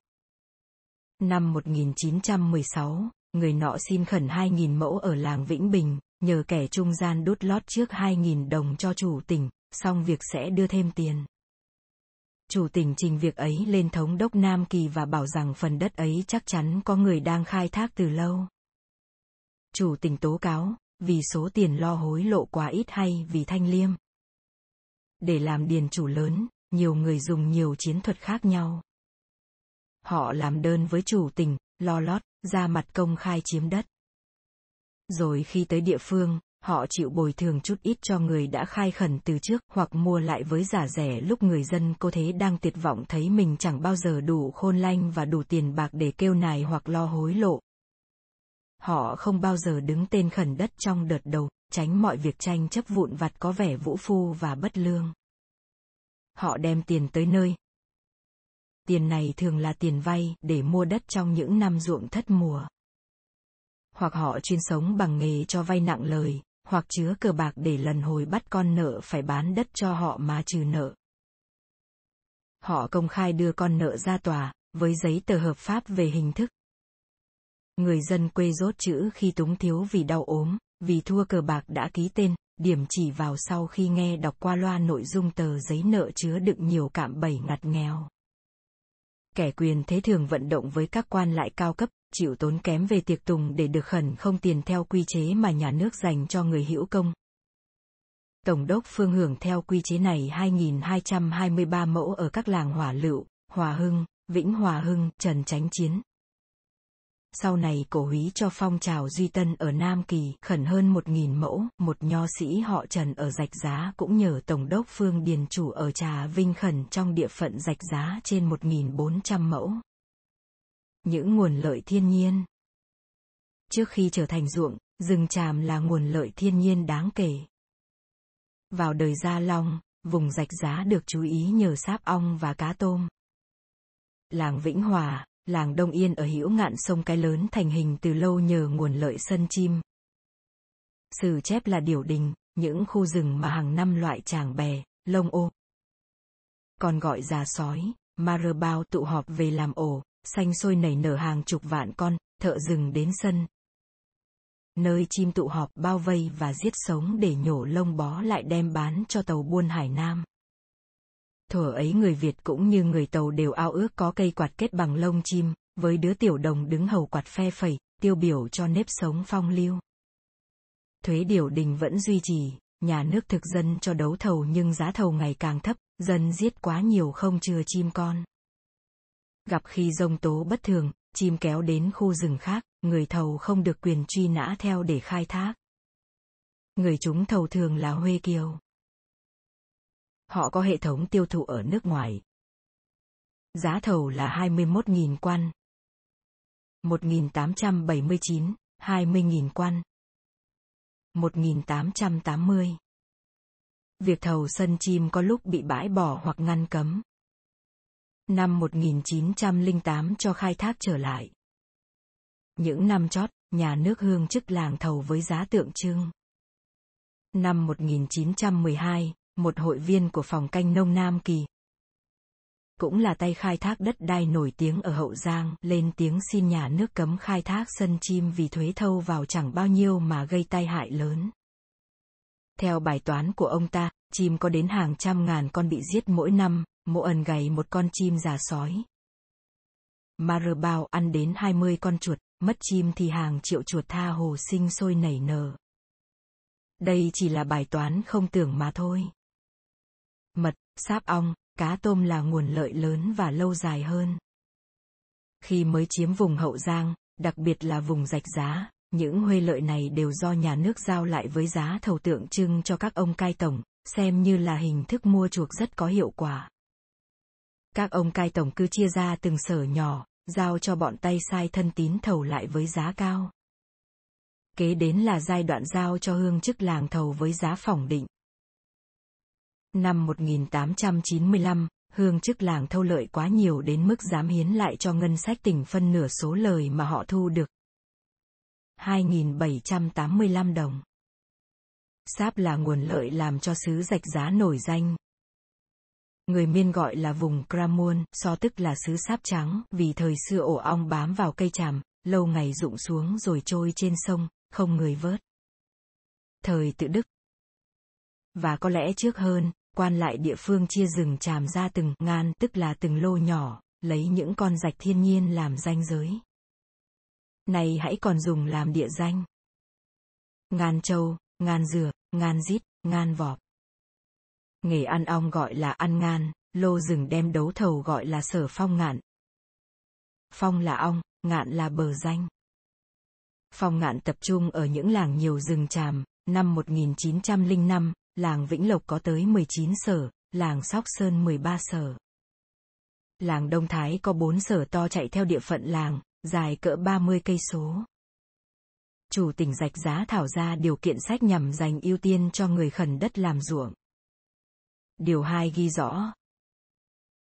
Năm 1916, người nọ xin khẩn 2.000 mẫu ở làng Vĩnh Bình, nhờ kẻ trung gian đốt lót trước 2.000 đồng cho chủ tỉnh, xong việc sẽ đưa thêm tiền. Chủ tỉnh trình việc ấy lên thống đốc Nam Kỳ và bảo rằng phần đất ấy chắc chắn có người đang khai thác từ lâu. Chủ tỉnh tố cáo, vì số tiền lo hối lộ quá ít hay vì thanh liêm. Để làm điền chủ lớn, nhiều người dùng nhiều chiến thuật khác nhau. Họ làm đơn với chủ tỉnh, lo lót, ra mặt công khai chiếm đất. Rồi khi tới địa phương, họ chịu bồi thường chút ít cho người đã khai khẩn từ trước hoặc mua lại với giá rẻ lúc người dân cô thế đang tuyệt vọng thấy mình chẳng bao giờ đủ khôn lanh và đủ tiền bạc để kêu nài hoặc lo hối lộ. Họ không bao giờ đứng tên khẩn đất trong đợt đầu, tránh mọi việc tranh chấp vụn vặt có vẻ vũ phu và bất lương. Họ đem tiền tới nơi. Tiền này thường là tiền vay để mua đất trong những năm ruộng thất mùa hoặc họ chuyên sống bằng nghề cho vay nặng lời, hoặc chứa cờ bạc để lần hồi bắt con nợ phải bán đất cho họ mà trừ nợ. Họ công khai đưa con nợ ra tòa, với giấy tờ hợp pháp về hình thức. Người dân quê rốt chữ khi túng thiếu vì đau ốm, vì thua cờ bạc đã ký tên, điểm chỉ vào sau khi nghe đọc qua loa nội dung tờ giấy nợ chứa đựng nhiều cạm bẫy ngặt nghèo. Kẻ quyền thế thường vận động với các quan lại cao cấp, chịu tốn kém về tiệc tùng để được khẩn không tiền theo quy chế mà nhà nước dành cho người hữu công. Tổng đốc Phương hưởng theo quy chế này 2.223 mẫu ở các làng Hỏa Lựu, Hòa Hưng, Vĩnh Hòa Hưng, Trần Chánh Chiến. Sau này cổ húy cho phong trào Duy Tân ở Nam Kỳ khẩn hơn 1.000 mẫu, một nho sĩ họ Trần ở Rạch Giá cũng nhờ Tổng đốc Phương Điền Chủ ở Trà Vinh khẩn trong địa phận Rạch Giá trên 1.400 mẫu những nguồn lợi thiên nhiên. Trước khi trở thành ruộng, rừng tràm là nguồn lợi thiên nhiên đáng kể. Vào đời Gia Long, vùng rạch giá được chú ý nhờ sáp ong và cá tôm. Làng Vĩnh Hòa, làng Đông Yên ở hữu ngạn sông Cái Lớn thành hình từ lâu nhờ nguồn lợi sân chim. Sử chép là điểu đình, những khu rừng mà hàng năm loại tràng bè, lông ô. Còn gọi già sói, ma rơ bao tụ họp về làm ổ, xanh sôi nảy nở hàng chục vạn con, thợ rừng đến sân. Nơi chim tụ họp bao vây và giết sống để nhổ lông bó lại đem bán cho tàu buôn Hải Nam. Thuở ấy người Việt cũng như người tàu đều ao ước có cây quạt kết bằng lông chim, với đứa tiểu đồng đứng hầu quạt phe phẩy, tiêu biểu cho nếp sống phong lưu. Thuế điều đình vẫn duy trì, nhà nước thực dân cho đấu thầu nhưng giá thầu ngày càng thấp, dân giết quá nhiều không chừa chim con. Gặp khi rông tố bất thường, chim kéo đến khu rừng khác, người thầu không được quyền truy nã theo để khai thác. Người chúng thầu thường là Huê Kiều. Họ có hệ thống tiêu thụ ở nước ngoài. Giá thầu là 21.000 quan. 1879, 20.000 quan. 1880. Việc thầu sân chim có lúc bị bãi bỏ hoặc ngăn cấm. Năm 1908 cho khai thác trở lại. Những năm chót, nhà nước hương chức làng thầu với giá tượng trưng. Năm 1912, một hội viên của phòng canh nông Nam Kỳ, cũng là tay khai thác đất đai nổi tiếng ở Hậu Giang, lên tiếng xin nhà nước cấm khai thác sân chim vì thuế thâu vào chẳng bao nhiêu mà gây tai hại lớn. Theo bài toán của ông ta, chim có đến hàng trăm ngàn con bị giết mỗi năm, mộ ẩn gầy một con chim già sói. Marabao ăn đến 20 con chuột, mất chim thì hàng triệu chuột tha hồ sinh sôi nảy nở. Đây chỉ là bài toán không tưởng mà thôi. Mật, sáp ong, cá tôm là nguồn lợi lớn và lâu dài hơn. Khi mới chiếm vùng Hậu Giang, đặc biệt là vùng rạch giá, những huê lợi này đều do nhà nước giao lại với giá thầu tượng trưng cho các ông cai tổng, xem như là hình thức mua chuộc rất có hiệu quả. Các ông cai tổng cứ chia ra từng sở nhỏ, giao cho bọn tay sai thân tín thầu lại với giá cao. Kế đến là giai đoạn giao cho hương chức làng thầu với giá phỏng định. Năm 1895, hương chức làng thâu lợi quá nhiều đến mức dám hiến lại cho ngân sách tỉnh phân nửa số lời mà họ thu được. 2.785 đồng. Sáp là nguồn lợi làm cho xứ rạch giá nổi danh. Người miên gọi là vùng Kramun, so tức là xứ sáp trắng, vì thời xưa ổ ong bám vào cây tràm, lâu ngày rụng xuống rồi trôi trên sông, không người vớt. Thời tự Đức. Và có lẽ trước hơn, quan lại địa phương chia rừng tràm ra từng ngàn tức là từng lô nhỏ, lấy những con rạch thiên nhiên làm danh giới. Này hãy còn dùng làm địa danh. Ngàn châu, ngàn dừa, ngàn rít, ngàn vọp. Nghề ăn ong gọi là ăn ngàn, lô rừng đem đấu thầu gọi là sở phong ngạn. Phong là ong, ngạn là bờ danh. Phong ngạn tập trung ở những làng nhiều rừng tràm, năm 1905, làng Vĩnh Lộc có tới 19 sở, làng Sóc Sơn 13 sở. Làng Đông Thái có 4 sở to chạy theo địa phận làng, dài cỡ 30 cây số. Chủ tỉnh rạch giá thảo ra điều kiện sách nhằm dành ưu tiên cho người khẩn đất làm ruộng. Điều 2 ghi rõ.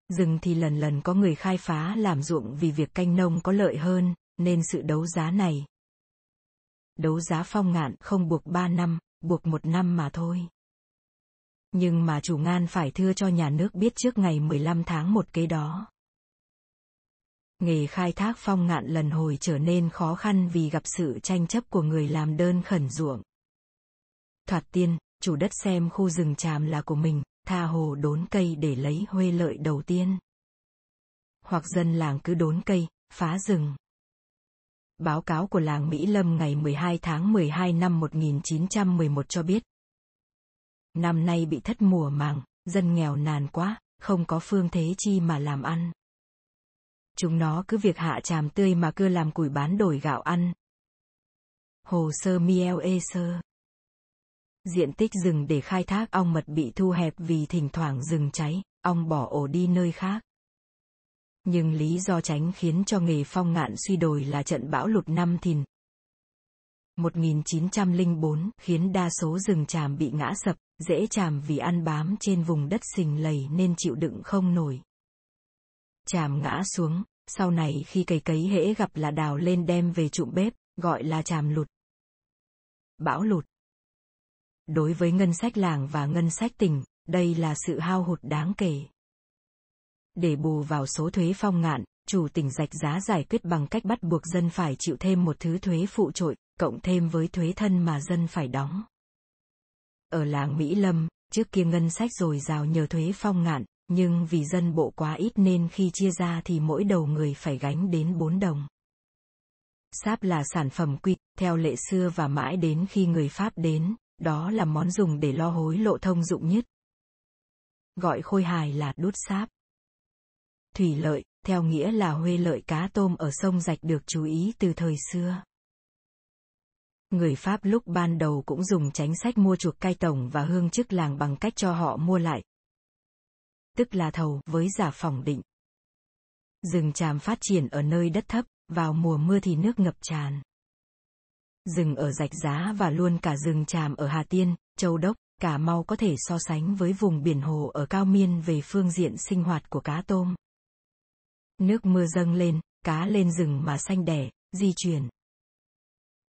Rừng thì lần lần có người khai phá làm ruộng vì việc canh nông có lợi hơn, nên sự đấu giá này. Đấu giá phong ngạn không buộc 3 năm, buộc một năm mà thôi. Nhưng mà chủ ngan phải thưa cho nhà nước biết trước ngày 15 tháng một kế đó. Nghề khai thác phong ngạn lần hồi trở nên khó khăn vì gặp sự tranh chấp của người làm đơn khẩn ruộng. Thoạt tiên, chủ đất xem khu rừng tràm là của mình, tha hồ đốn cây để lấy huê lợi đầu tiên. Hoặc dân làng cứ đốn cây, phá rừng. Báo cáo của làng Mỹ Lâm ngày 12 tháng 12 năm 1911 cho biết, Năm nay bị thất mùa màng, dân nghèo nàn quá, không có phương thế chi mà làm ăn. Chúng nó cứ việc hạ tràm tươi mà cứ làm củi bán đổi gạo ăn. Hồ sơ Miel Ê Sơ Diện tích rừng để khai thác ong mật bị thu hẹp vì thỉnh thoảng rừng cháy, ong bỏ ổ đi nơi khác. Nhưng lý do tránh khiến cho nghề phong ngạn suy đồi là trận bão lụt năm thìn. 1904 khiến đa số rừng tràm bị ngã sập, dễ chàm vì ăn bám trên vùng đất sình lầy nên chịu đựng không nổi. Chàm ngã xuống, sau này khi cây cấy hễ gặp là đào lên đem về trụm bếp, gọi là chàm lụt. Bão lụt. Đối với ngân sách làng và ngân sách tỉnh, đây là sự hao hụt đáng kể. Để bù vào số thuế phong ngạn, chủ tỉnh rạch giá giải quyết bằng cách bắt buộc dân phải chịu thêm một thứ thuế phụ trội, cộng thêm với thuế thân mà dân phải đóng. Ở làng Mỹ Lâm, trước kia ngân sách dồi dào nhờ thuế phong ngạn, nhưng vì dân bộ quá ít nên khi chia ra thì mỗi đầu người phải gánh đến 4 đồng. Sáp là sản phẩm quy, theo lệ xưa và mãi đến khi người Pháp đến, đó là món dùng để lo hối lộ thông dụng nhất. Gọi khôi hài là đút sáp. Thủy lợi, theo nghĩa là huê lợi cá tôm ở sông rạch được chú ý từ thời xưa. Người Pháp lúc ban đầu cũng dùng chính sách mua chuộc cai tổng và hương chức làng bằng cách cho họ mua lại. Tức là thầu với giả phỏng định. Rừng tràm phát triển ở nơi đất thấp, vào mùa mưa thì nước ngập tràn. Rừng ở rạch giá và luôn cả rừng tràm ở Hà Tiên, Châu Đốc, Cà Mau có thể so sánh với vùng biển hồ ở Cao Miên về phương diện sinh hoạt của cá tôm. Nước mưa dâng lên, cá lên rừng mà xanh đẻ, di chuyển.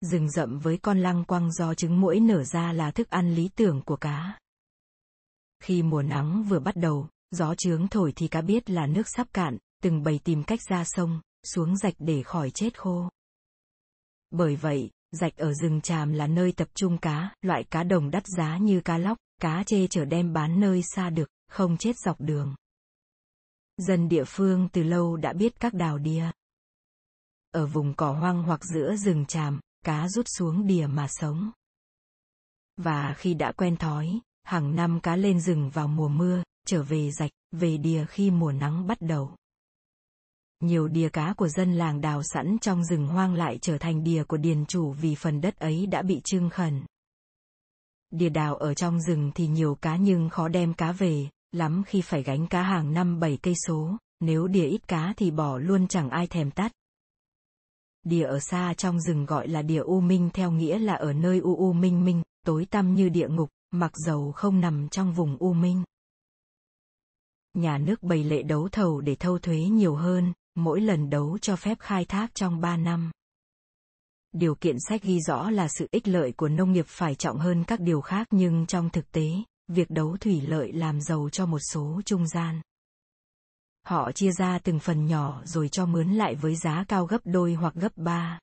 Rừng rậm với con lăng quăng do trứng muỗi nở ra là thức ăn lý tưởng của cá. Khi mùa nắng vừa bắt đầu, gió trướng thổi thì cá biết là nước sắp cạn, từng bầy tìm cách ra sông, xuống rạch để khỏi chết khô. Bởi vậy, rạch ở rừng tràm là nơi tập trung cá, loại cá đồng đắt giá như cá lóc, cá chê chở đem bán nơi xa được, không chết dọc đường. Dân địa phương từ lâu đã biết các đào đìa. Ở vùng cỏ hoang hoặc giữa rừng tràm, cá rút xuống đìa mà sống. Và khi đã quen thói, hàng năm cá lên rừng vào mùa mưa, trở về rạch, về đìa khi mùa nắng bắt đầu. Nhiều đìa cá của dân làng đào sẵn trong rừng hoang lại trở thành đìa của điền chủ vì phần đất ấy đã bị trưng khẩn. Đìa đào ở trong rừng thì nhiều cá nhưng khó đem cá về, lắm khi phải gánh cá hàng năm bảy cây số, nếu đìa ít cá thì bỏ luôn chẳng ai thèm tắt địa ở xa trong rừng gọi là địa u minh theo nghĩa là ở nơi u u minh minh, tối tăm như địa ngục, mặc dầu không nằm trong vùng u minh. Nhà nước bày lệ đấu thầu để thâu thuế nhiều hơn, mỗi lần đấu cho phép khai thác trong 3 năm. Điều kiện sách ghi rõ là sự ích lợi của nông nghiệp phải trọng hơn các điều khác nhưng trong thực tế, việc đấu thủy lợi làm giàu cho một số trung gian. Họ chia ra từng phần nhỏ rồi cho mướn lại với giá cao gấp đôi hoặc gấp ba.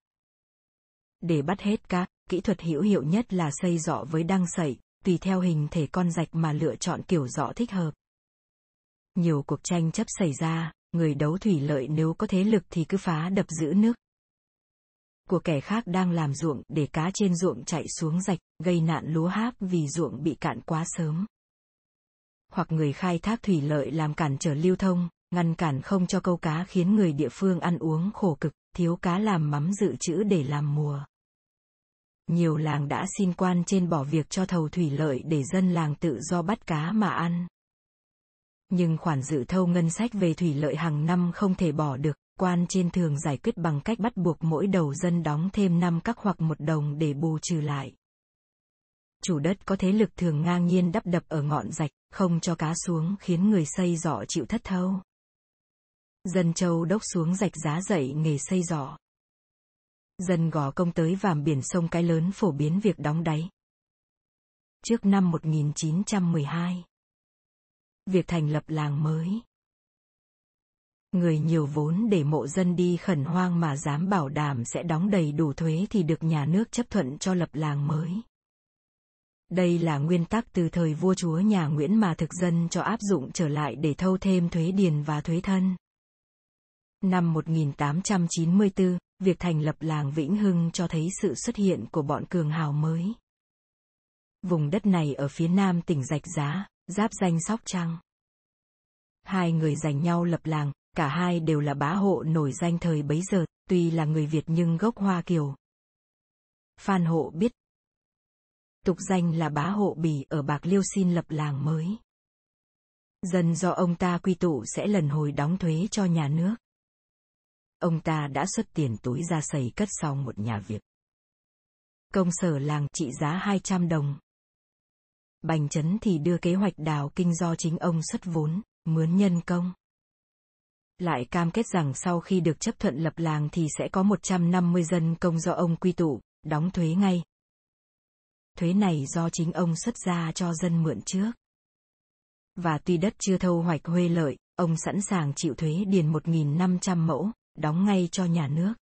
Để bắt hết cá, kỹ thuật hữu hiệu nhất là xây dọ với đăng sậy, tùy theo hình thể con rạch mà lựa chọn kiểu dọ thích hợp. Nhiều cuộc tranh chấp xảy ra, người đấu thủy lợi nếu có thế lực thì cứ phá đập giữ nước. Của kẻ khác đang làm ruộng để cá trên ruộng chạy xuống rạch, gây nạn lúa háp vì ruộng bị cạn quá sớm. Hoặc người khai thác thủy lợi làm cản trở lưu thông, ngăn cản không cho câu cá khiến người địa phương ăn uống khổ cực, thiếu cá làm mắm dự trữ để làm mùa. Nhiều làng đã xin quan trên bỏ việc cho thầu thủy lợi để dân làng tự do bắt cá mà ăn. Nhưng khoản dự thâu ngân sách về thủy lợi hàng năm không thể bỏ được, quan trên thường giải quyết bằng cách bắt buộc mỗi đầu dân đóng thêm 5 các hoặc một đồng để bù trừ lại. Chủ đất có thế lực thường ngang nhiên đắp đập ở ngọn rạch, không cho cá xuống khiến người xây dọ chịu thất thâu. Dân châu đốc xuống rạch giá dậy nghề xây giỏ. Dân gò công tới vàm biển sông cái lớn phổ biến việc đóng đáy. Trước năm 1912 việc thành lập làng mới. Người nhiều vốn để mộ dân đi khẩn hoang mà dám bảo đảm sẽ đóng đầy đủ thuế thì được nhà nước chấp thuận cho lập làng mới. Đây là nguyên tắc từ thời vua chúa nhà Nguyễn mà thực dân cho áp dụng trở lại để thâu thêm thuế điền và thuế thân. Năm 1894, việc thành lập làng Vĩnh Hưng cho thấy sự xuất hiện của bọn cường hào mới. Vùng đất này ở phía nam tỉnh Rạch Giá, giáp danh Sóc Trăng. Hai người giành nhau lập làng, cả hai đều là bá hộ nổi danh thời bấy giờ, tuy là người Việt nhưng gốc Hoa Kiều. Phan Hộ biết. Tục danh là bá hộ Bỉ ở Bạc Liêu xin lập làng mới. Dân do ông ta quy tụ sẽ lần hồi đóng thuế cho nhà nước. Ông ta đã xuất tiền túi ra xây cất sau một nhà việc, Công sở làng trị giá 200 đồng, Bành chấn thì đưa kế hoạch đào kinh do chính ông xuất vốn, mướn nhân công. Lại cam kết rằng sau khi được chấp thuận lập làng thì sẽ có 150 dân công do ông quy tụ, đóng thuế ngay. Thuế này do chính ông xuất ra cho dân mượn trước. Và tuy đất chưa thâu hoạch huê lợi, ông sẵn sàng chịu thuế điền 1.500 mẫu, đóng ngay cho nhà nước.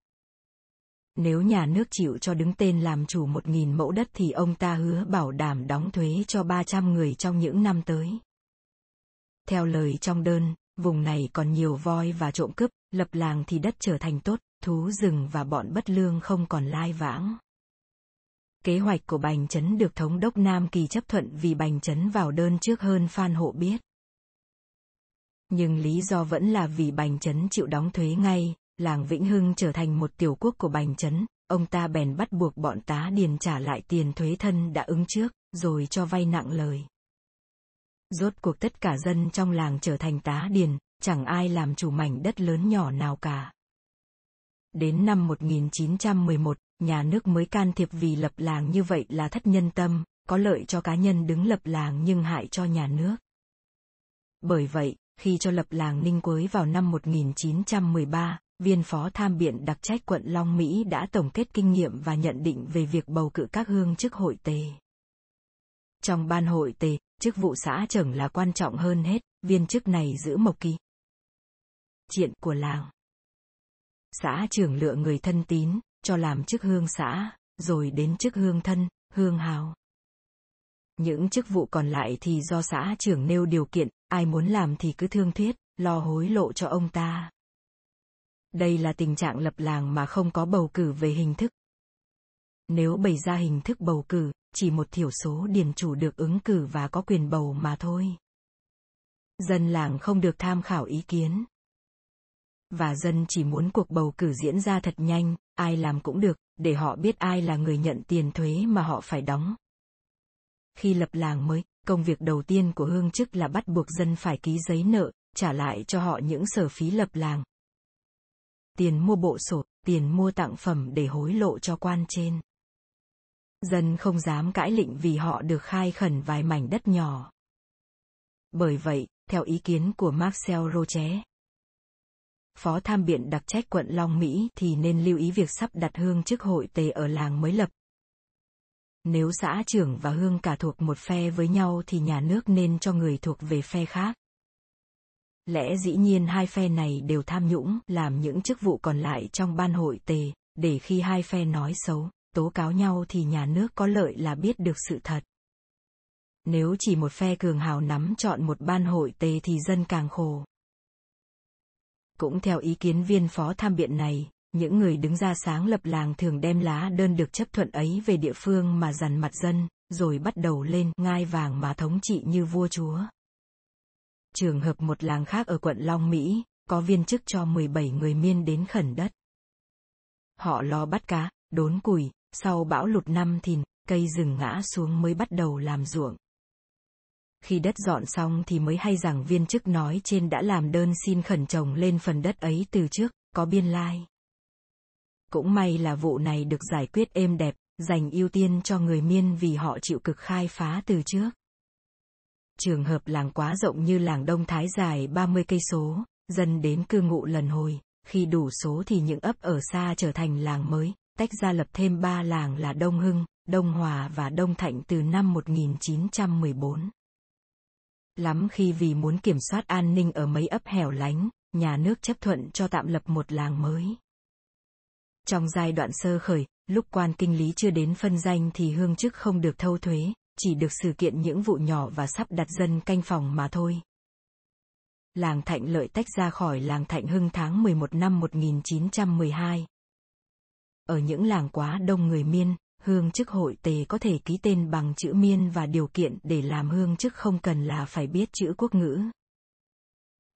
Nếu nhà nước chịu cho đứng tên làm chủ 1.000 mẫu đất thì ông ta hứa bảo đảm đóng thuế cho 300 người trong những năm tới. Theo lời trong đơn, vùng này còn nhiều voi và trộm cướp, lập làng thì đất trở thành tốt, thú rừng và bọn bất lương không còn lai vãng. Kế hoạch của Bành Trấn được Thống đốc Nam Kỳ chấp thuận vì Bành Trấn vào đơn trước hơn Phan Hộ biết. Nhưng lý do vẫn là vì Bành Trấn chịu đóng thuế ngay, làng Vĩnh Hưng trở thành một tiểu quốc của Bành Trấn, ông ta bèn bắt buộc bọn tá điền trả lại tiền thuế thân đã ứng trước, rồi cho vay nặng lời. Rốt cuộc tất cả dân trong làng trở thành tá điền, chẳng ai làm chủ mảnh đất lớn nhỏ nào cả. Đến năm 1911, nhà nước mới can thiệp vì lập làng như vậy là thất nhân tâm, có lợi cho cá nhân đứng lập làng nhưng hại cho nhà nước. Bởi vậy, khi cho lập làng Ninh Quới vào năm 1913, viên phó tham biện đặc trách quận Long Mỹ đã tổng kết kinh nghiệm và nhận định về việc bầu cử các hương chức hội tề. Trong ban hội tề, chức vụ xã trưởng là quan trọng hơn hết, viên chức này giữ mộc kỳ. Chuyện của làng. Xã trưởng lựa người thân tín, cho làm chức hương xã, rồi đến chức hương thân, hương hào. Những chức vụ còn lại thì do xã trưởng nêu điều kiện, ai muốn làm thì cứ thương thuyết, lo hối lộ cho ông ta. Đây là tình trạng lập làng mà không có bầu cử về hình thức. Nếu bày ra hình thức bầu cử, chỉ một thiểu số điền chủ được ứng cử và có quyền bầu mà thôi. Dân làng không được tham khảo ý kiến. Và dân chỉ muốn cuộc bầu cử diễn ra thật nhanh, ai làm cũng được, để họ biết ai là người nhận tiền thuế mà họ phải đóng. Khi lập làng mới, công việc đầu tiên của hương chức là bắt buộc dân phải ký giấy nợ, trả lại cho họ những sở phí lập làng. Tiền mua bộ sổ, tiền mua tặng phẩm để hối lộ cho quan trên. Dân không dám cãi lịnh vì họ được khai khẩn vài mảnh đất nhỏ. Bởi vậy, theo ý kiến của Marcel Roche, Phó tham biện đặc trách quận Long Mỹ thì nên lưu ý việc sắp đặt hương chức hội tề ở làng mới lập. Nếu xã trưởng và hương cả thuộc một phe với nhau thì nhà nước nên cho người thuộc về phe khác. Lẽ dĩ nhiên hai phe này đều tham nhũng làm những chức vụ còn lại trong ban hội tề, để khi hai phe nói xấu, tố cáo nhau thì nhà nước có lợi là biết được sự thật. Nếu chỉ một phe cường hào nắm chọn một ban hội tề thì dân càng khổ. Cũng theo ý kiến viên phó tham biện này, những người đứng ra sáng lập làng thường đem lá đơn được chấp thuận ấy về địa phương mà dằn mặt dân, rồi bắt đầu lên ngai vàng mà thống trị như vua chúa. Trường hợp một làng khác ở quận Long Mỹ, có viên chức cho 17 người miên đến khẩn đất. Họ lo bắt cá, đốn củi, sau bão lụt năm thìn, cây rừng ngã xuống mới bắt đầu làm ruộng. Khi đất dọn xong thì mới hay rằng viên chức nói trên đã làm đơn xin khẩn trồng lên phần đất ấy từ trước, có biên lai. Cũng may là vụ này được giải quyết êm đẹp, dành ưu tiên cho người miên vì họ chịu cực khai phá từ trước. Trường hợp làng quá rộng như làng Đông Thái dài 30 cây số, dân đến cư ngụ lần hồi, khi đủ số thì những ấp ở xa trở thành làng mới, tách ra lập thêm ba làng là Đông Hưng, Đông Hòa và Đông Thạnh từ năm 1914. Lắm khi vì muốn kiểm soát an ninh ở mấy ấp hẻo lánh, nhà nước chấp thuận cho tạm lập một làng mới. Trong giai đoạn sơ khởi, lúc quan kinh lý chưa đến phân danh thì hương chức không được thâu thuế, chỉ được xử kiện những vụ nhỏ và sắp đặt dân canh phòng mà thôi. Làng Thạnh Lợi tách ra khỏi làng Thạnh Hưng tháng 11 năm 1912. Ở những làng quá đông người miên, hương chức hội tề có thể ký tên bằng chữ miên và điều kiện để làm hương chức không cần là phải biết chữ quốc ngữ.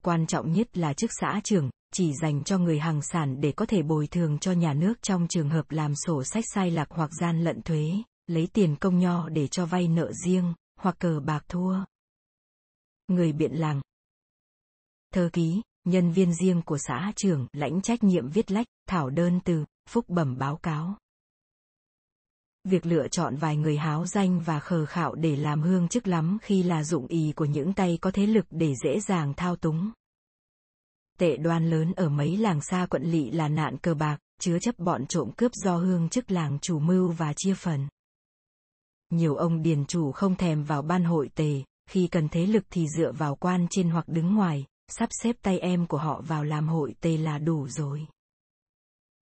Quan trọng nhất là chức xã trưởng, chỉ dành cho người hàng sản để có thể bồi thường cho nhà nước trong trường hợp làm sổ sách sai lạc hoặc gian lận thuế, lấy tiền công nho để cho vay nợ riêng, hoặc cờ bạc thua. Người biện làng Thơ ký, nhân viên riêng của xã trưởng lãnh trách nhiệm viết lách, thảo đơn từ, phúc bẩm báo cáo. Việc lựa chọn vài người háo danh và khờ khạo để làm hương chức lắm khi là dụng ý của những tay có thế lực để dễ dàng thao túng. Tệ đoan lớn ở mấy làng xa quận lỵ là nạn cờ bạc, chứa chấp bọn trộm cướp do hương chức làng chủ mưu và chia phần. Nhiều ông điền chủ không thèm vào ban hội tề, khi cần thế lực thì dựa vào quan trên hoặc đứng ngoài, sắp xếp tay em của họ vào làm hội tề là đủ rồi.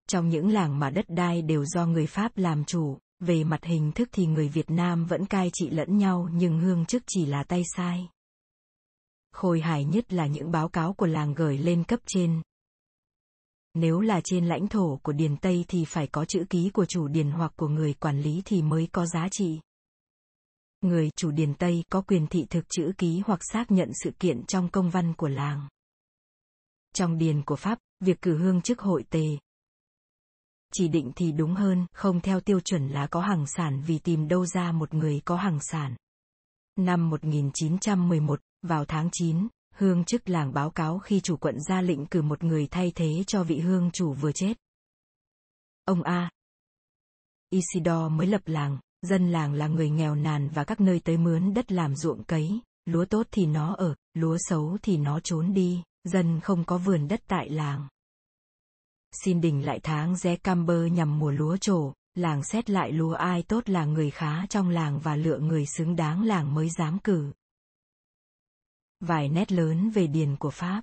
Trong những làng mà đất đai đều do người Pháp làm chủ, về mặt hình thức thì người Việt Nam vẫn cai trị lẫn nhau nhưng hương chức chỉ là tay sai. Khôi hài nhất là những báo cáo của làng gửi lên cấp trên. Nếu là trên lãnh thổ của Điền Tây thì phải có chữ ký của chủ điền hoặc của người quản lý thì mới có giá trị. Người chủ điền Tây có quyền thị thực chữ ký hoặc xác nhận sự kiện trong công văn của làng. Trong điền của Pháp, việc cử hương chức hội tề, chỉ định thì đúng hơn, không theo tiêu chuẩn là có hàng sản vì tìm đâu ra một người có hàng sản. Năm 1911, vào tháng 9, hương chức làng báo cáo khi chủ quận ra lệnh cử một người thay thế cho vị hương chủ vừa chết. Ông A. Isidore mới lập làng, dân làng là người nghèo nàn và các nơi tới mướn đất làm ruộng cấy, lúa tốt thì nó ở, lúa xấu thì nó trốn đi, dân không có vườn đất tại làng. Xin đình lại tháng ré camber nhằm mùa lúa trổ, làng xét lại lúa ai tốt là người khá trong làng và lựa người xứng đáng làng mới dám cử. Vài nét lớn về điền của Pháp.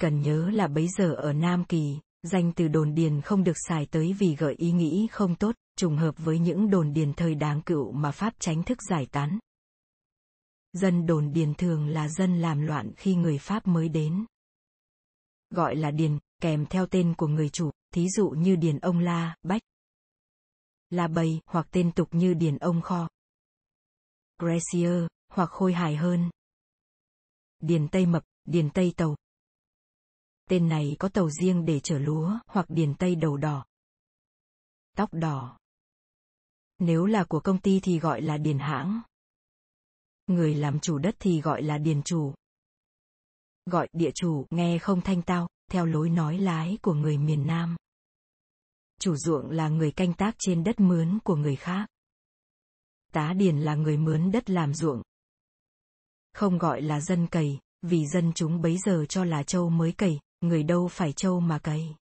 Cần nhớ là bấy giờ ở Nam Kỳ, danh từ đồn điền không được xài tới vì gợi ý nghĩ không tốt, trùng hợp với những đồn điền thời đáng cựu mà Pháp tránh thức giải tán. Dân đồn điền thường là dân làm loạn khi người Pháp mới đến. Gọi là điền, kèm theo tên của người chủ, thí dụ như điền ông La, Bách. La Bầy, hoặc tên tục như điền ông Kho. Gracier, hoặc khôi hài hơn. Điền Tây Mập, Điền Tây Tàu. Tên này có tàu riêng để chở lúa, hoặc Điền Tây Đầu Đỏ. Tóc đỏ. Nếu là của công ty thì gọi là điền hãng. Người làm chủ đất thì gọi là điền chủ. Gọi địa chủ nghe không thanh tao, theo lối nói lái của người miền Nam. Chủ ruộng là người canh tác trên đất mướn của người khác. Tá điền là người mướn đất làm ruộng. Không gọi là dân cày, vì dân chúng bấy giờ cho là châu mới cày, người đâu phải châu mà cày.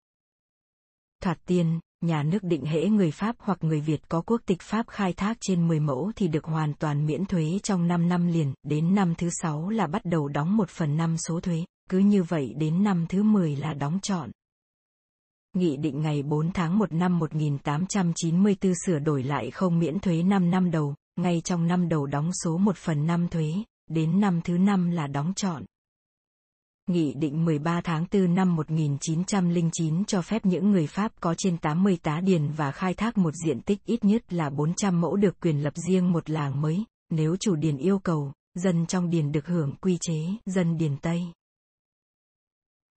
Thoạt tiên, nhà nước định hễ người Pháp hoặc người Việt có quốc tịch Pháp khai thác trên 10 mẫu thì được hoàn toàn miễn thuế trong 5 năm liền, đến năm thứ 6 là bắt đầu đóng 1 phần 5 số thuế, cứ như vậy đến năm thứ 10 là đóng trọn. Nghị định ngày 4 tháng 1 năm 1894 sửa đổi lại không miễn thuế 5 năm đầu, ngay trong năm đầu đóng số 1 phần 5 thuế, đến năm thứ 5 là đóng trọn. Nghị định 13 tháng 4 năm 1909 cho phép những người Pháp có trên 80 tá điền và khai thác một diện tích ít nhất là 400 mẫu được quyền lập riêng một làng mới, nếu chủ điền yêu cầu, dân trong điền được hưởng quy chế dân điền Tây.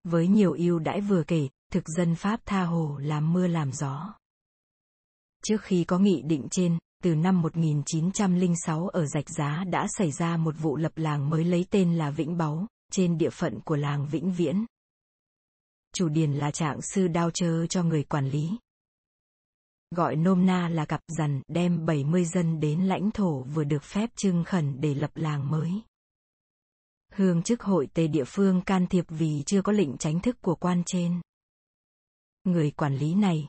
Với nhiều ưu đãi vừa kể, thực dân Pháp tha hồ làm mưa làm gió. Trước khi có nghị định trên, từ năm 1906 ở Rạch Giá đã xảy ra một vụ lập làng mới lấy tên là Vĩnh Báu, trên địa phận của làng Vĩnh Viễn. Chủ điền là trạng sư đao chơ cho người quản lý. Gọi nôm na là cặp dằn đem 70 dân đến lãnh thổ vừa được phép trưng khẩn để lập làng mới. Hương chức hội tề địa phương can thiệp vì chưa có lệnh tránh thức của quan trên. Người quản lý này,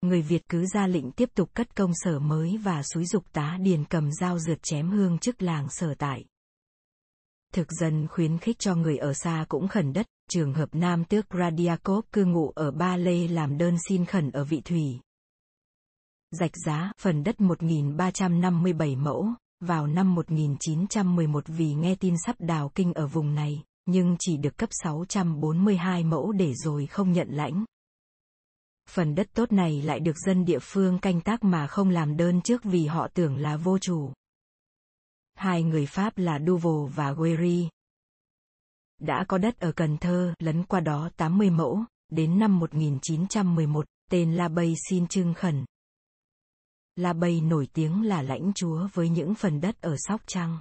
người Việt cứ ra lệnh tiếp tục cất công sở mới và xúi dục tá điền cầm dao rượt chém hương chức làng sở tại. Thực dân khuyến khích cho người ở xa cũng khẩn đất, trường hợp nam tước Radiakov cư ngụ ở Ba Lê làm đơn xin khẩn ở vị thủy. Rạch giá, phần đất 1.357 mẫu, vào năm 1911 vì nghe tin sắp đào kinh ở vùng này, nhưng chỉ được cấp 642 mẫu để rồi không nhận lãnh. Phần đất tốt này lại được dân địa phương canh tác mà không làm đơn trước vì họ tưởng là vô chủ. Hai người Pháp là Duval và Guéry. Đã có đất ở Cần Thơ, lấn qua đó 80 mẫu, đến năm 1911, tên La Bay xin trưng khẩn. La Bay nổi tiếng là lãnh chúa với những phần đất ở Sóc Trăng.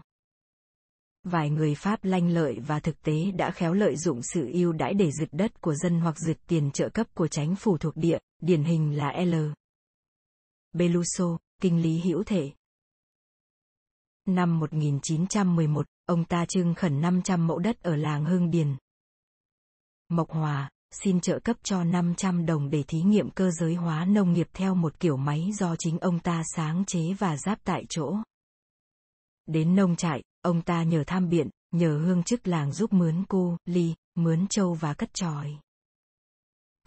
Vài người Pháp lanh lợi và thực tế đã khéo lợi dụng sự ưu đãi để giựt đất của dân hoặc giựt tiền trợ cấp của chính phủ thuộc địa, điển hình là L. Beluso, kinh lý hữu thể. Năm 1911, ông ta trưng khẩn 500 mẫu đất ở làng Hưng Điền. Mộc Hòa, xin trợ cấp cho 500 đồng để thí nghiệm cơ giới hóa nông nghiệp theo một kiểu máy do chính ông ta sáng chế và giáp tại chỗ. Đến nông trại, ông ta nhờ tham biện, nhờ hương chức làng giúp mướn cô, ly, mướn trâu và cất tròi.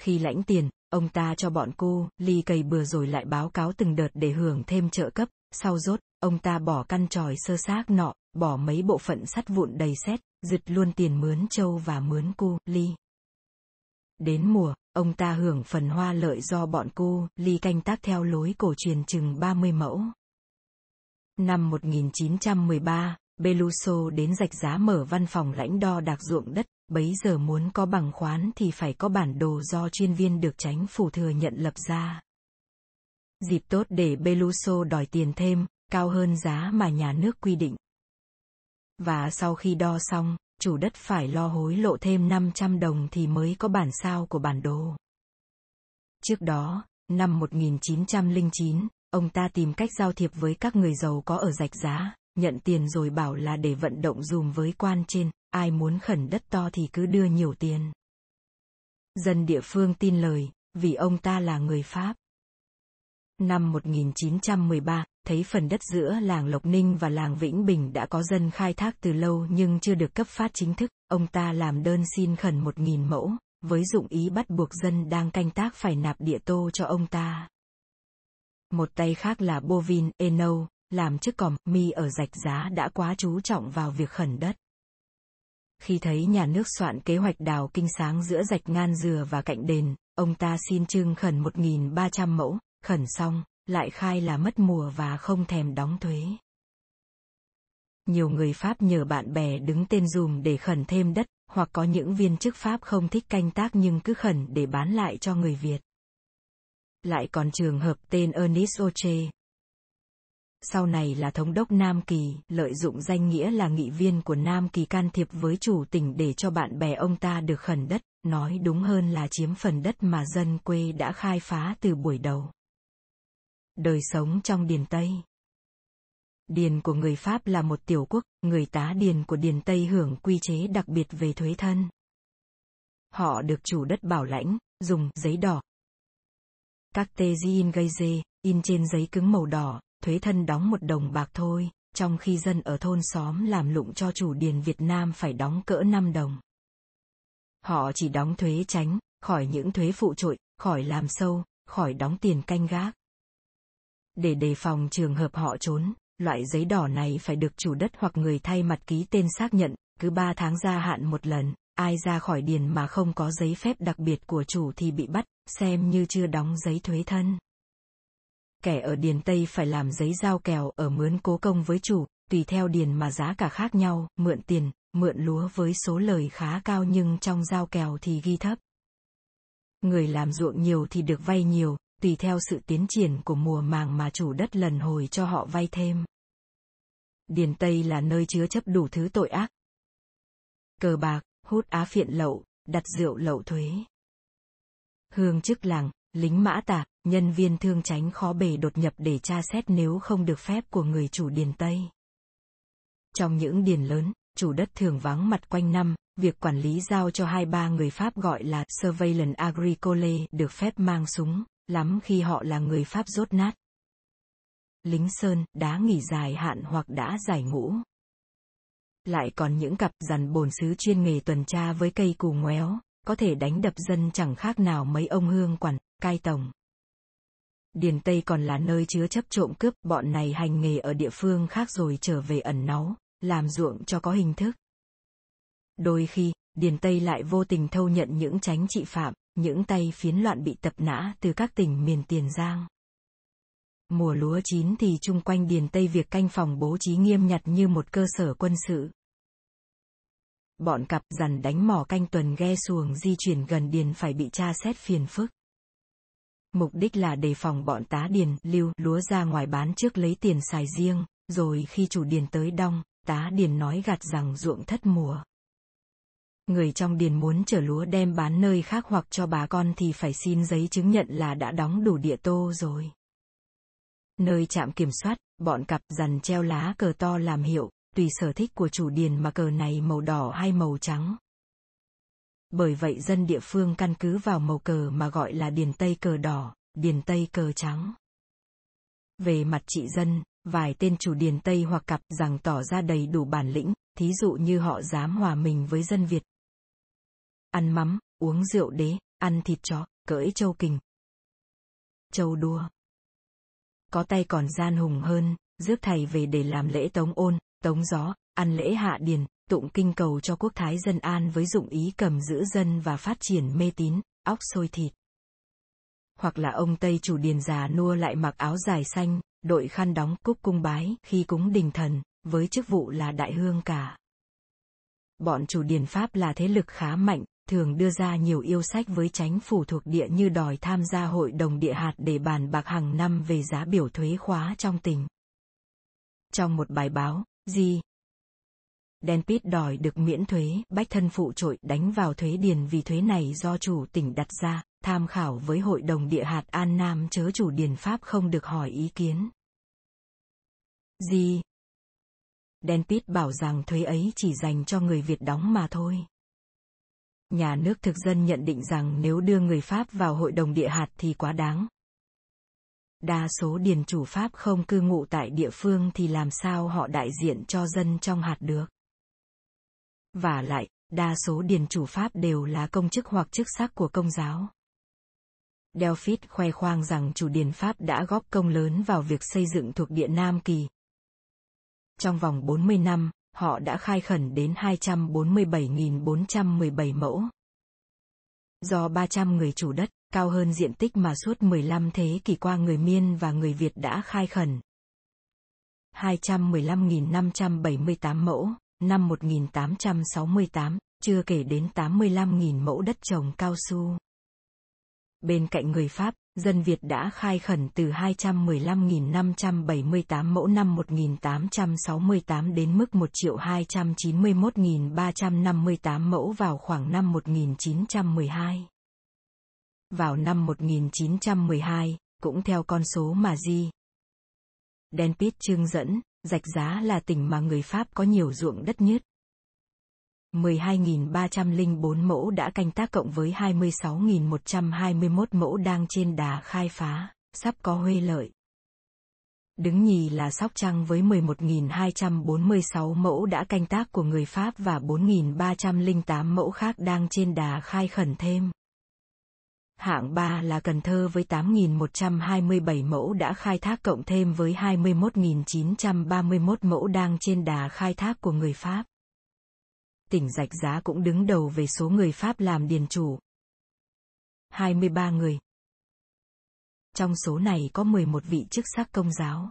Khi lãnh tiền, ông ta cho bọn cô, ly cày bừa rồi lại báo cáo từng đợt để hưởng thêm trợ cấp, sau rốt, ông ta bỏ căn tròi sơ xác nọ, bỏ mấy bộ phận sắt vụn đầy xét, giật luôn tiền mướn châu và mướn cu, ly. Đến mùa, ông ta hưởng phần hoa lợi do bọn cu, ly canh tác theo lối cổ truyền chừng 30 mẫu. Năm 1913, Beluso đến rạch giá mở văn phòng lãnh đo đạc ruộng đất, bấy giờ muốn có bằng khoán thì phải có bản đồ do chuyên viên được tránh phủ thừa nhận lập ra. Dịp tốt để Beluso đòi tiền thêm, cao hơn giá mà nhà nước quy định. Và sau khi đo xong, chủ đất phải lo hối lộ thêm 500 đồng thì mới có bản sao của bản đồ. Trước đó, năm 1909, ông ta tìm cách giao thiệp với các người giàu có ở rạch giá, nhận tiền rồi bảo là để vận động dùm với quan trên, ai muốn khẩn đất to thì cứ đưa nhiều tiền. Dân địa phương tin lời, vì ông ta là người Pháp. Năm 1913, thấy phần đất giữa làng Lộc Ninh và làng Vĩnh Bình đã có dân khai thác từ lâu nhưng chưa được cấp phát chính thức, ông ta làm đơn xin khẩn 1.000 mẫu, với dụng ý bắt buộc dân đang canh tác phải nạp địa tô cho ông ta. Một tay khác là Bovin Eno, làm chức còm, mi ở rạch giá đã quá chú trọng vào việc khẩn đất. Khi thấy nhà nước soạn kế hoạch đào kinh sáng giữa rạch ngan dừa và cạnh đền, ông ta xin trưng khẩn 1.300 mẫu, khẩn xong, lại khai là mất mùa và không thèm đóng thuế. Nhiều người Pháp nhờ bạn bè đứng tên dùm để khẩn thêm đất, hoặc có những viên chức Pháp không thích canh tác nhưng cứ khẩn để bán lại cho người Việt. Lại còn trường hợp tên Ernest Oche. Sau này là thống đốc Nam Kỳ, lợi dụng danh nghĩa là nghị viên của Nam Kỳ can thiệp với chủ tỉnh để cho bạn bè ông ta được khẩn đất, nói đúng hơn là chiếm phần đất mà dân quê đã khai phá từ buổi đầu. Đời sống trong Điền Tây Điền của người Pháp là một tiểu quốc, người tá điền của Điền Tây hưởng quy chế đặc biệt về thuế thân. Họ được chủ đất bảo lãnh, dùng giấy đỏ. Các tê di in gây dê, in trên giấy cứng màu đỏ, thuế thân đóng một đồng bạc thôi, trong khi dân ở thôn xóm làm lụng cho chủ điền Việt Nam phải đóng cỡ 5 đồng. Họ chỉ đóng thuế tránh, khỏi những thuế phụ trội, khỏi làm sâu, khỏi đóng tiền canh gác. Để đề phòng trường hợp họ trốn, loại giấy đỏ này phải được chủ đất hoặc người thay mặt ký tên xác nhận, cứ 3 tháng gia hạn một lần, ai ra khỏi điền mà không có giấy phép đặc biệt của chủ thì bị bắt, xem như chưa đóng giấy thuế thân. Kẻ ở điền Tây phải làm giấy giao kèo ở mướn cố công với chủ, tùy theo điền mà giá cả khác nhau, mượn tiền, mượn lúa với số lời khá cao nhưng trong giao kèo thì ghi thấp. Người làm ruộng nhiều thì được vay nhiều, tùy theo sự tiến triển của mùa màng mà chủ đất lần hồi cho họ vay thêm. Điền Tây là nơi chứa chấp đủ thứ tội ác. Cờ bạc, hút á phiện lậu, đặt rượu lậu thuế. Hương chức làng, lính mã tà, nhân viên thương tránh khó bề đột nhập để tra xét nếu không được phép của người chủ điền Tây. Trong những điền lớn, chủ đất thường vắng mặt quanh năm, việc quản lý giao cho hai ba người Pháp gọi là Surveillance Agricole được phép mang súng, lắm khi họ là người Pháp rốt nát. Lính Sơn, đã nghỉ dài hạn hoặc đã giải ngũ. Lại còn những cặp dàn bồn sứ chuyên nghề tuần tra với cây cù ngoéo, có thể đánh đập dân chẳng khác nào mấy ông hương quản, cai tổng. Điền Tây còn là nơi chứa chấp trộm cướp, bọn này hành nghề ở địa phương khác rồi trở về ẩn náu, làm ruộng cho có hình thức. Đôi khi, Điền Tây lại vô tình thâu nhận những tránh trị phạm, những tay phiến loạn bị tập nã từ các tỉnh miền Tiền Giang. Mùa lúa chín thì chung quanh Điền Tây việc canh phòng bố trí nghiêm nhặt như một cơ sở quân sự. Bọn cặp dằn đánh mỏ canh tuần ghe xuồng di chuyển gần Điền phải bị tra xét phiền phức. Mục đích là đề phòng bọn tá Điền lưu lúa ra ngoài bán trước lấy tiền xài riêng, rồi khi chủ Điền tới đong, tá Điền nói gạt rằng ruộng thất mùa người trong điền muốn chở lúa đem bán nơi khác hoặc cho bà con thì phải xin giấy chứng nhận là đã đóng đủ địa tô rồi. Nơi trạm kiểm soát, bọn cặp dằn treo lá cờ to làm hiệu, tùy sở thích của chủ điền mà cờ này màu đỏ hay màu trắng. Bởi vậy dân địa phương căn cứ vào màu cờ mà gọi là điền tây cờ đỏ, điền tây cờ trắng. Về mặt trị dân, vài tên chủ điền tây hoặc cặp rằng tỏ ra đầy đủ bản lĩnh, thí dụ như họ dám hòa mình với dân Việt, ăn mắm, uống rượu đế, ăn thịt chó, cưỡi châu kình. Châu đua. Có tay còn gian hùng hơn, rước thầy về để làm lễ tống ôn, tống gió, ăn lễ hạ điền, tụng kinh cầu cho quốc thái dân an với dụng ý cầm giữ dân và phát triển mê tín, óc sôi thịt. Hoặc là ông Tây chủ điền già nua lại mặc áo dài xanh, đội khăn đóng cúc cung bái khi cúng đình thần, với chức vụ là đại hương cả. bọn chủ điền Pháp là thế lực khá mạnh, thường đưa ra nhiều yêu sách với chánh phủ thuộc địa như đòi tham gia hội đồng địa hạt để bàn bạc hàng năm về giá biểu thuế khóa trong tỉnh. Trong một bài báo, Di Đen Pít đòi được miễn thuế, bách thân phụ trội đánh vào thuế điền vì thuế này do chủ tỉnh đặt ra, tham khảo với hội đồng địa hạt An Nam chớ chủ điền Pháp không được hỏi ý kiến. Gì? Đen Pít bảo rằng thuế ấy chỉ dành cho người Việt đóng mà thôi. Nhà nước thực dân nhận định rằng nếu đưa người Pháp vào hội đồng địa hạt thì quá đáng. Đa số điền chủ Pháp không cư ngụ tại địa phương thì làm sao họ đại diện cho dân trong hạt được. Và lại, đa số điền chủ Pháp đều là công chức hoặc chức sắc của công giáo. Delphit khoe khoang rằng chủ điền Pháp đã góp công lớn vào việc xây dựng thuộc địa Nam Kỳ. Trong vòng 40 năm, họ đã khai khẩn đến 247.417 mẫu. Do 300 người chủ đất, cao hơn diện tích mà suốt 15 thế kỷ qua người Miên và người Việt đã khai khẩn. 215.578 mẫu, năm 1868, chưa kể đến 85.000 mẫu đất trồng cao su. Bên cạnh người Pháp, dân Việt đã khai khẩn từ 215.578 mẫu năm 1868 đến mức 1.291.358 mẫu vào khoảng năm 1912. Vào năm 1912, cũng theo con số mà Di Denpit trương dẫn, rạch giá là tỉnh mà người Pháp có nhiều ruộng đất nhất. 12.304 mẫu đã canh tác cộng với 26.121 mẫu đang trên đà khai phá, sắp có huê lợi. Đứng nhì là Sóc Trăng với 11.246 mẫu đã canh tác của người Pháp và 4.308 mẫu khác đang trên đà khai khẩn thêm. Hạng 3 là Cần Thơ với 8.127 mẫu đã khai thác cộng thêm với 21.931 mẫu đang trên đà khai thác của người Pháp tỉnh Rạch Giá cũng đứng đầu về số người Pháp làm điền chủ. 23 người. Trong số này có 11 vị chức sắc công giáo.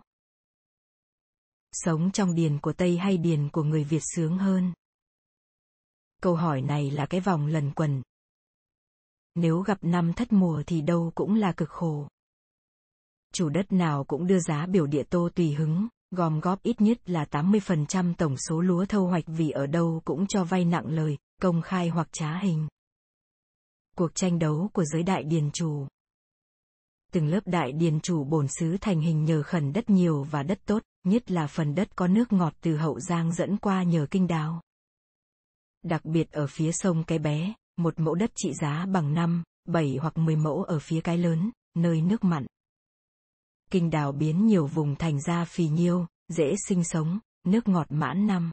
Sống trong điền của Tây hay điền của người Việt sướng hơn? Câu hỏi này là cái vòng lần quần. Nếu gặp năm thất mùa thì đâu cũng là cực khổ. Chủ đất nào cũng đưa giá biểu địa tô tùy hứng, gom góp ít nhất là 80% tổng số lúa thâu hoạch vì ở đâu cũng cho vay nặng lời, công khai hoặc trá hình. Cuộc tranh đấu của giới đại điền chủ Từng lớp đại điền chủ bổn xứ thành hình nhờ khẩn đất nhiều và đất tốt, nhất là phần đất có nước ngọt từ hậu giang dẫn qua nhờ kinh đào. Đặc biệt ở phía sông cái bé, một mẫu đất trị giá bằng 5, 7 hoặc 10 mẫu ở phía cái lớn, nơi nước mặn kinh đào biến nhiều vùng thành ra phì nhiêu, dễ sinh sống, nước ngọt mãn năm.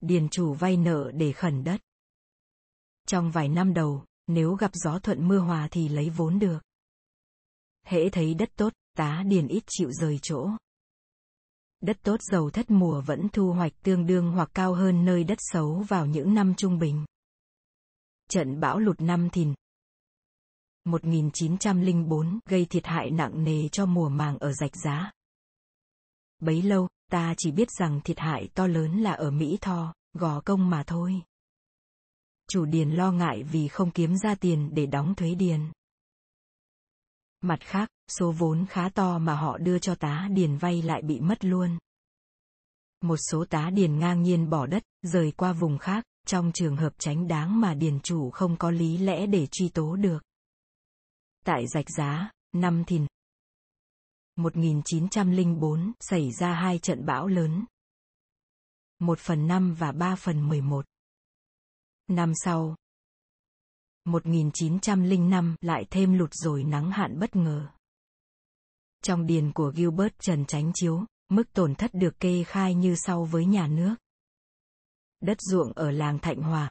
Điền chủ vay nợ để khẩn đất. Trong vài năm đầu, nếu gặp gió thuận mưa hòa thì lấy vốn được. Hễ thấy đất tốt, tá điền ít chịu rời chỗ. Đất tốt giàu thất mùa vẫn thu hoạch tương đương hoặc cao hơn nơi đất xấu vào những năm trung bình. Trận bão lụt năm thìn, 1904 gây thiệt hại nặng nề cho mùa màng ở rạch giá. Bấy lâu, ta chỉ biết rằng thiệt hại to lớn là ở Mỹ Tho, gò công mà thôi. Chủ điền lo ngại vì không kiếm ra tiền để đóng thuế điền. Mặt khác, số vốn khá to mà họ đưa cho tá điền vay lại bị mất luôn. Một số tá điền ngang nhiên bỏ đất, rời qua vùng khác, trong trường hợp tránh đáng mà điền chủ không có lý lẽ để truy tố được. Tại Rạch Giá, năm Thìn. 1904 xảy ra hai trận bão lớn. 1 phần 5 và 3 phần 11. Năm sau, 1905 lại thêm lụt rồi nắng hạn bất ngờ. Trong điền của Gilbert Trần Chánh Chiếu, mức tổn thất được kê khai như sau với nhà nước. Đất ruộng ở làng Thạnh Hòa,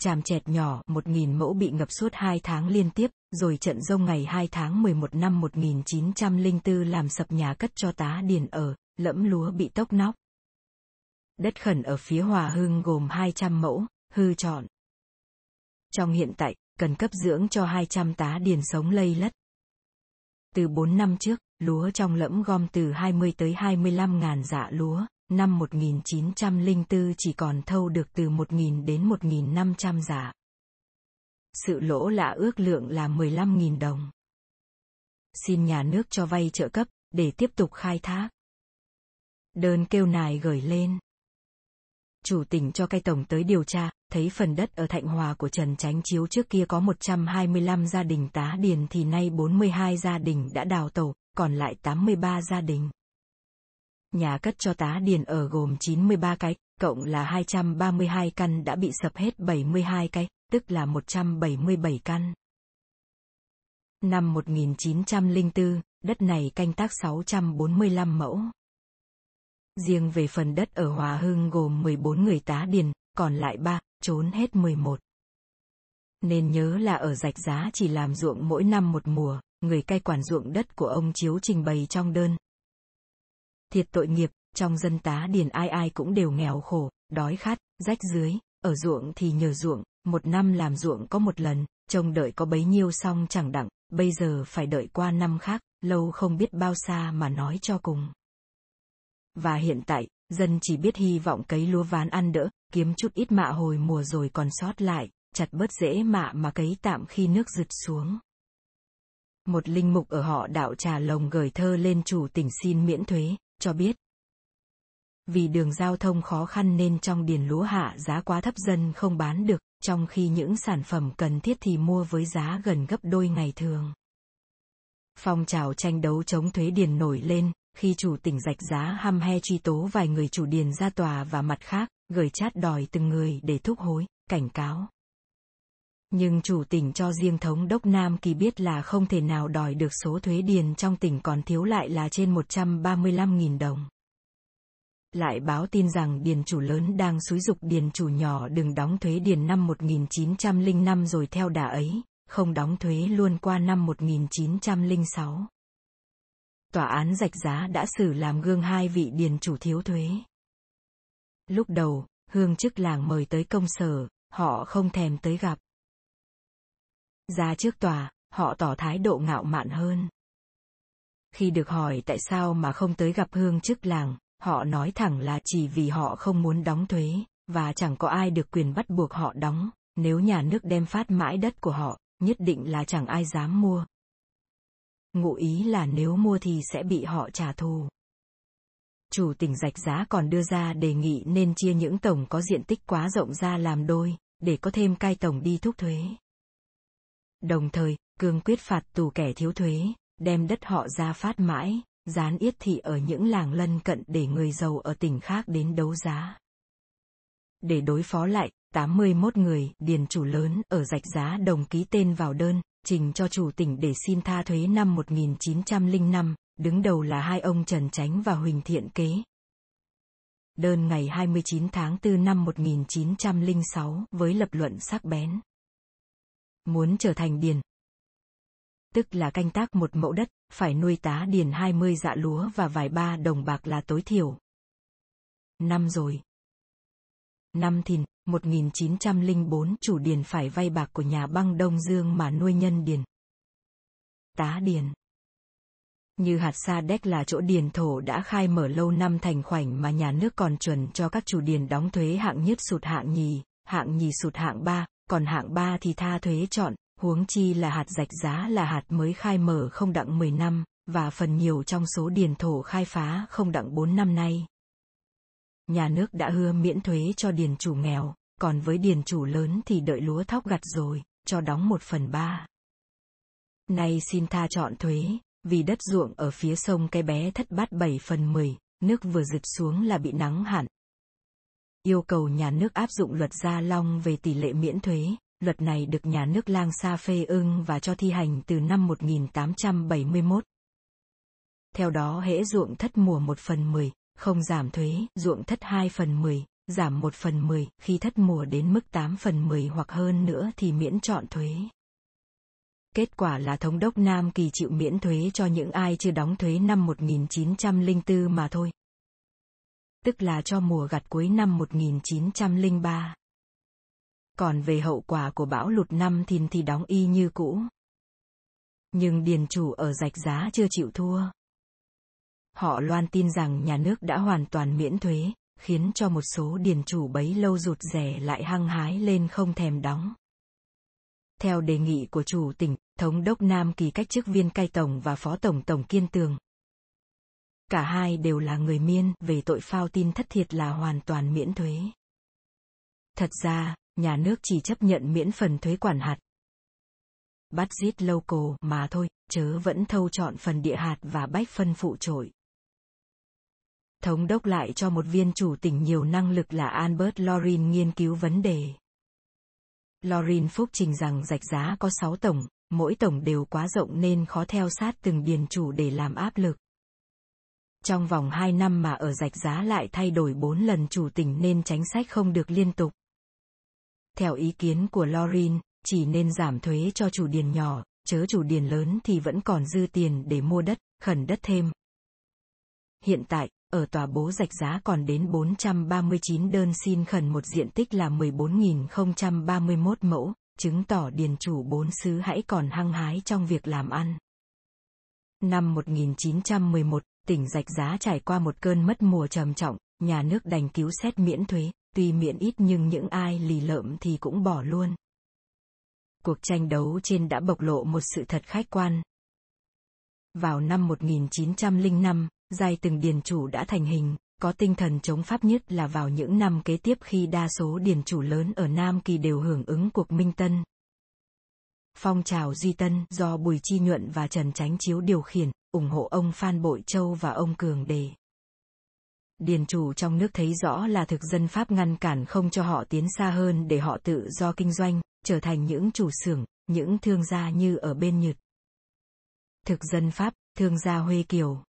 Tràm chẹt nhỏ, 1.000 mẫu bị ngập suốt 2 tháng liên tiếp, rồi trận rông ngày 2 tháng 11 năm 1904 làm sập nhà cất cho tá điền ở, lẫm lúa bị tốc nóc. Đất khẩn ở phía Hòa Hưng gồm 200 mẫu, hư trọn. Trong hiện tại, cần cấp dưỡng cho 200 tá điền sống lây lất. Từ 4 năm trước, lúa trong lẫm gom từ 20 tới 25 ngàn dạ lúa, năm 1904 chỉ còn thâu được từ 1.000 đến 1.500 dạ. Sự lỗ lạ ước lượng là 15.000 đồng. Xin nhà nước cho vay trợ cấp, để tiếp tục khai thác. Đơn kêu nài gửi lên. Chủ tỉnh cho cai tổng tới điều tra, thấy phần đất ở Thạnh Hòa của Trần Chánh Chiếu trước kia có 125 gia đình tá điền thì nay 42 gia đình đã đào tàu, còn lại 83 gia đình. Nhà cất cho tá điền ở gồm 93 cái, cộng là 232 căn đã bị sập hết 72 cái, tức là 177 căn. Năm 1904, đất này canh tác 645 mẫu. Riêng về phần đất ở Hòa Hưng gồm 14 người tá điền, còn lại 3, trốn hết 11. Nên nhớ là ở rạch giá chỉ làm ruộng mỗi năm một mùa, người cai quản ruộng đất của ông Chiếu trình bày trong đơn. Thiệt tội nghiệp, trong dân tá điền ai ai cũng đều nghèo khổ, đói khát, rách dưới, ở ruộng thì nhờ ruộng, một năm làm ruộng có một lần, trông đợi có bấy nhiêu xong chẳng đặng, bây giờ phải đợi qua năm khác, lâu không biết bao xa mà nói cho cùng. Và hiện tại, dân chỉ biết hy vọng cấy lúa ván ăn đỡ, kiếm chút ít mạ hồi mùa rồi còn sót lại, chặt bớt dễ mạ mà cấy tạm khi nước rực xuống. Một linh mục ở họ đạo trà lồng gửi thơ lên chủ tỉnh xin miễn thuế, cho biết. Vì đường giao thông khó khăn nên trong điền lúa hạ giá quá thấp dân không bán được, trong khi những sản phẩm cần thiết thì mua với giá gần gấp đôi ngày thường. Phong trào tranh đấu chống thuế điền nổi lên, khi chủ tỉnh rạch giá hăm he truy tố vài người chủ điền ra tòa và mặt khác, gửi chát đòi từng người để thúc hối, cảnh cáo. Nhưng chủ tỉnh cho riêng thống đốc Nam Kỳ biết là không thể nào đòi được số thuế điền trong tỉnh còn thiếu lại là trên 135.000 đồng. Lại báo tin rằng điền chủ lớn đang xúi dục điền chủ nhỏ đừng đóng thuế điền năm 1905 rồi theo đà ấy, không đóng thuế luôn qua năm 1906. Tòa án rạch giá đã xử làm gương hai vị điền chủ thiếu thuế. Lúc đầu, hương chức làng mời tới công sở, họ không thèm tới gặp. Ra trước tòa, họ tỏ thái độ ngạo mạn hơn. Khi được hỏi tại sao mà không tới gặp hương chức làng, họ nói thẳng là chỉ vì họ không muốn đóng thuế, và chẳng có ai được quyền bắt buộc họ đóng, nếu nhà nước đem phát mãi đất của họ, nhất định là chẳng ai dám mua. Ngụ ý là nếu mua thì sẽ bị họ trả thù. Chủ tỉnh rạch giá còn đưa ra đề nghị nên chia những tổng có diện tích quá rộng ra làm đôi, để có thêm cai tổng đi thúc thuế. Đồng thời, cương quyết phạt tù kẻ thiếu thuế, đem đất họ ra phát mãi, dán yết thị ở những làng lân cận để người giàu ở tỉnh khác đến đấu giá. Để đối phó lại, 81 người, điền chủ lớn ở rạch giá đồng ký tên vào đơn, trình cho chủ tỉnh để xin tha thuế năm 1905, đứng đầu là hai ông Trần Chánh và Huỳnh Thiện Kế. Đơn ngày 29 tháng 4 năm 1906 với lập luận sắc bén. Muốn trở thành điền, tức là canh tác một mẫu đất, phải nuôi tá điền 20 dạ lúa và vài ba đồng bạc là tối thiểu. Năm rồi. Năm thìn, 1904 chủ điền phải vay bạc của nhà băng Đông Dương mà nuôi nhân điền. Tá điền Như hạt sa đéc là chỗ điền thổ đã khai mở lâu năm thành khoảnh mà nhà nước còn chuẩn cho các chủ điền đóng thuế hạng nhất sụt hạng nhì, hạng nhì sụt hạng ba, còn hạng ba thì tha thuế chọn, huống chi là hạt rạch giá là hạt mới khai mở không đặng 10 năm, và phần nhiều trong số điền thổ khai phá không đặng 4 năm nay. Nhà nước đã hứa miễn thuế cho điền chủ nghèo, còn với điền chủ lớn thì đợi lúa thóc gặt rồi, cho đóng một phần ba. Nay xin tha chọn thuế, vì đất ruộng ở phía sông cái bé thất bát 7 phần 10, nước vừa rực xuống là bị nắng hạn. Yêu cầu nhà nước áp dụng luật Gia Long về tỷ lệ miễn thuế, luật này được nhà nước lang sa phê ưng và cho thi hành từ năm 1871. Theo đó hễ ruộng thất mùa 1 phần 10, không giảm thuế, ruộng thất 2 phần 10, giảm 1 phần 10, khi thất mùa đến mức 8 phần 10 hoặc hơn nữa thì miễn chọn thuế. Kết quả là Thống đốc Nam Kỳ chịu miễn thuế cho những ai chưa đóng thuế năm 1904 mà thôi. Tức là cho mùa gặt cuối năm 1903. Còn về hậu quả của bão lụt năm thìn thì đóng y như cũ. Nhưng điền chủ ở rạch giá chưa chịu thua. họ loan tin rằng nhà nước đã hoàn toàn miễn thuế, khiến cho một số điền chủ bấy lâu rụt rẻ lại hăng hái lên không thèm đóng. Theo đề nghị của chủ tỉnh, thống đốc Nam Kỳ cách chức viên cai tổng và phó tổng tổng kiên tường. Cả hai đều là người miên về tội phao tin thất thiệt là hoàn toàn miễn thuế. Thật ra, nhà nước chỉ chấp nhận miễn phần thuế quản hạt. Bắt giết lâu cồ mà thôi, chớ vẫn thâu chọn phần địa hạt và bách phân phụ trội. Thống đốc lại cho một viên chủ tỉnh nhiều năng lực là Albert Lorin nghiên cứu vấn đề. Lorin phúc trình rằng rạch giá có 6 tổng, mỗi tổng đều quá rộng nên khó theo sát từng điền chủ để làm áp lực. Trong vòng 2 năm mà ở rạch giá lại thay đổi 4 lần chủ tỉnh nên chính sách không được liên tục. Theo ý kiến của Lorin, chỉ nên giảm thuế cho chủ điền nhỏ, chớ chủ điền lớn thì vẫn còn dư tiền để mua đất, khẩn đất thêm. Hiện tại, ở tòa bố rạch giá còn đến 439 đơn xin khẩn một diện tích là 14.031 mẫu, chứng tỏ điền chủ bốn xứ hãy còn hăng hái trong việc làm ăn. Năm 1911, tỉnh rạch giá trải qua một cơn mất mùa trầm trọng, nhà nước đành cứu xét miễn thuế, tuy miễn ít nhưng những ai lì lợm thì cũng bỏ luôn. Cuộc tranh đấu trên đã bộc lộ một sự thật khách quan. Vào năm 1905, giai từng điền chủ đã thành hình, có tinh thần chống pháp nhất là vào những năm kế tiếp khi đa số điền chủ lớn ở Nam Kỳ đều hưởng ứng cuộc Minh Tân. Phong trào Duy Tân do Bùi Chi Nhuận và Trần Chánh Chiếu điều khiển, ủng hộ ông Phan Bội Châu và ông Cường Đề. Điền chủ trong nước thấy rõ là thực dân Pháp ngăn cản không cho họ tiến xa hơn để họ tự do kinh doanh, trở thành những chủ xưởng, những thương gia như ở bên Nhật. Thực dân Pháp, thương gia Huê Kiều.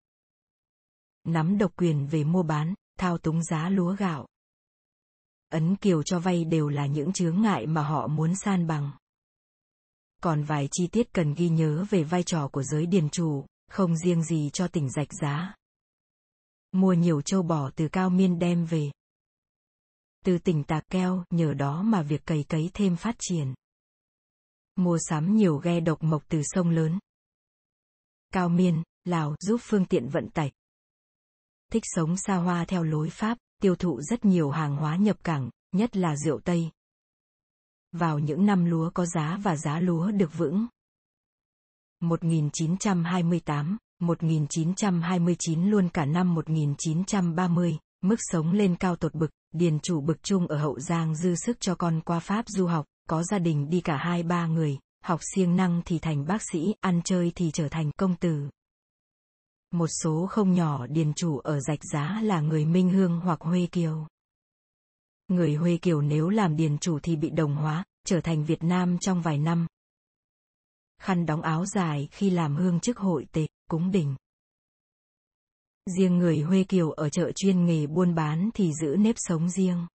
Nắm độc quyền về mua bán, thao túng giá lúa gạo. Ấn Kiều cho vay đều là những chướng ngại mà họ muốn san bằng. Còn vài chi tiết cần ghi nhớ về vai trò của giới điền chủ, không riêng gì cho tỉnh rạch giá. Mua nhiều châu bò từ cao miên đem về. Từ tỉnh Tạc Keo, nhờ đó mà việc cày cấy thêm phát triển. Mua sắm nhiều ghe độc mộc từ sông lớn. Cao miên, Lào giúp phương tiện vận tải. Thích sống xa hoa theo lối Pháp, tiêu thụ rất nhiều hàng hóa nhập cảng, nhất là rượu Tây. Vào những năm lúa có giá và giá lúa được vững. 1928, 1929 luôn cả năm 1930, mức sống lên cao tột bực, điền chủ bực chung ở Hậu Giang dư sức cho con qua Pháp du học, có gia đình đi cả hai ba người, học siêng năng thì thành bác sĩ, ăn chơi thì trở thành công tử. Một số không nhỏ điền chủ ở rạch giá là người Minh Hương hoặc Huê Kiều. Người Huê Kiều nếu làm điền chủ thì bị đồng hóa, trở thành Việt Nam trong vài năm. Khăn đóng áo dài khi làm hương chức hội tề, cúng đình. Riêng người Huê Kiều ở chợ chuyên nghề buôn bán thì giữ nếp sống riêng.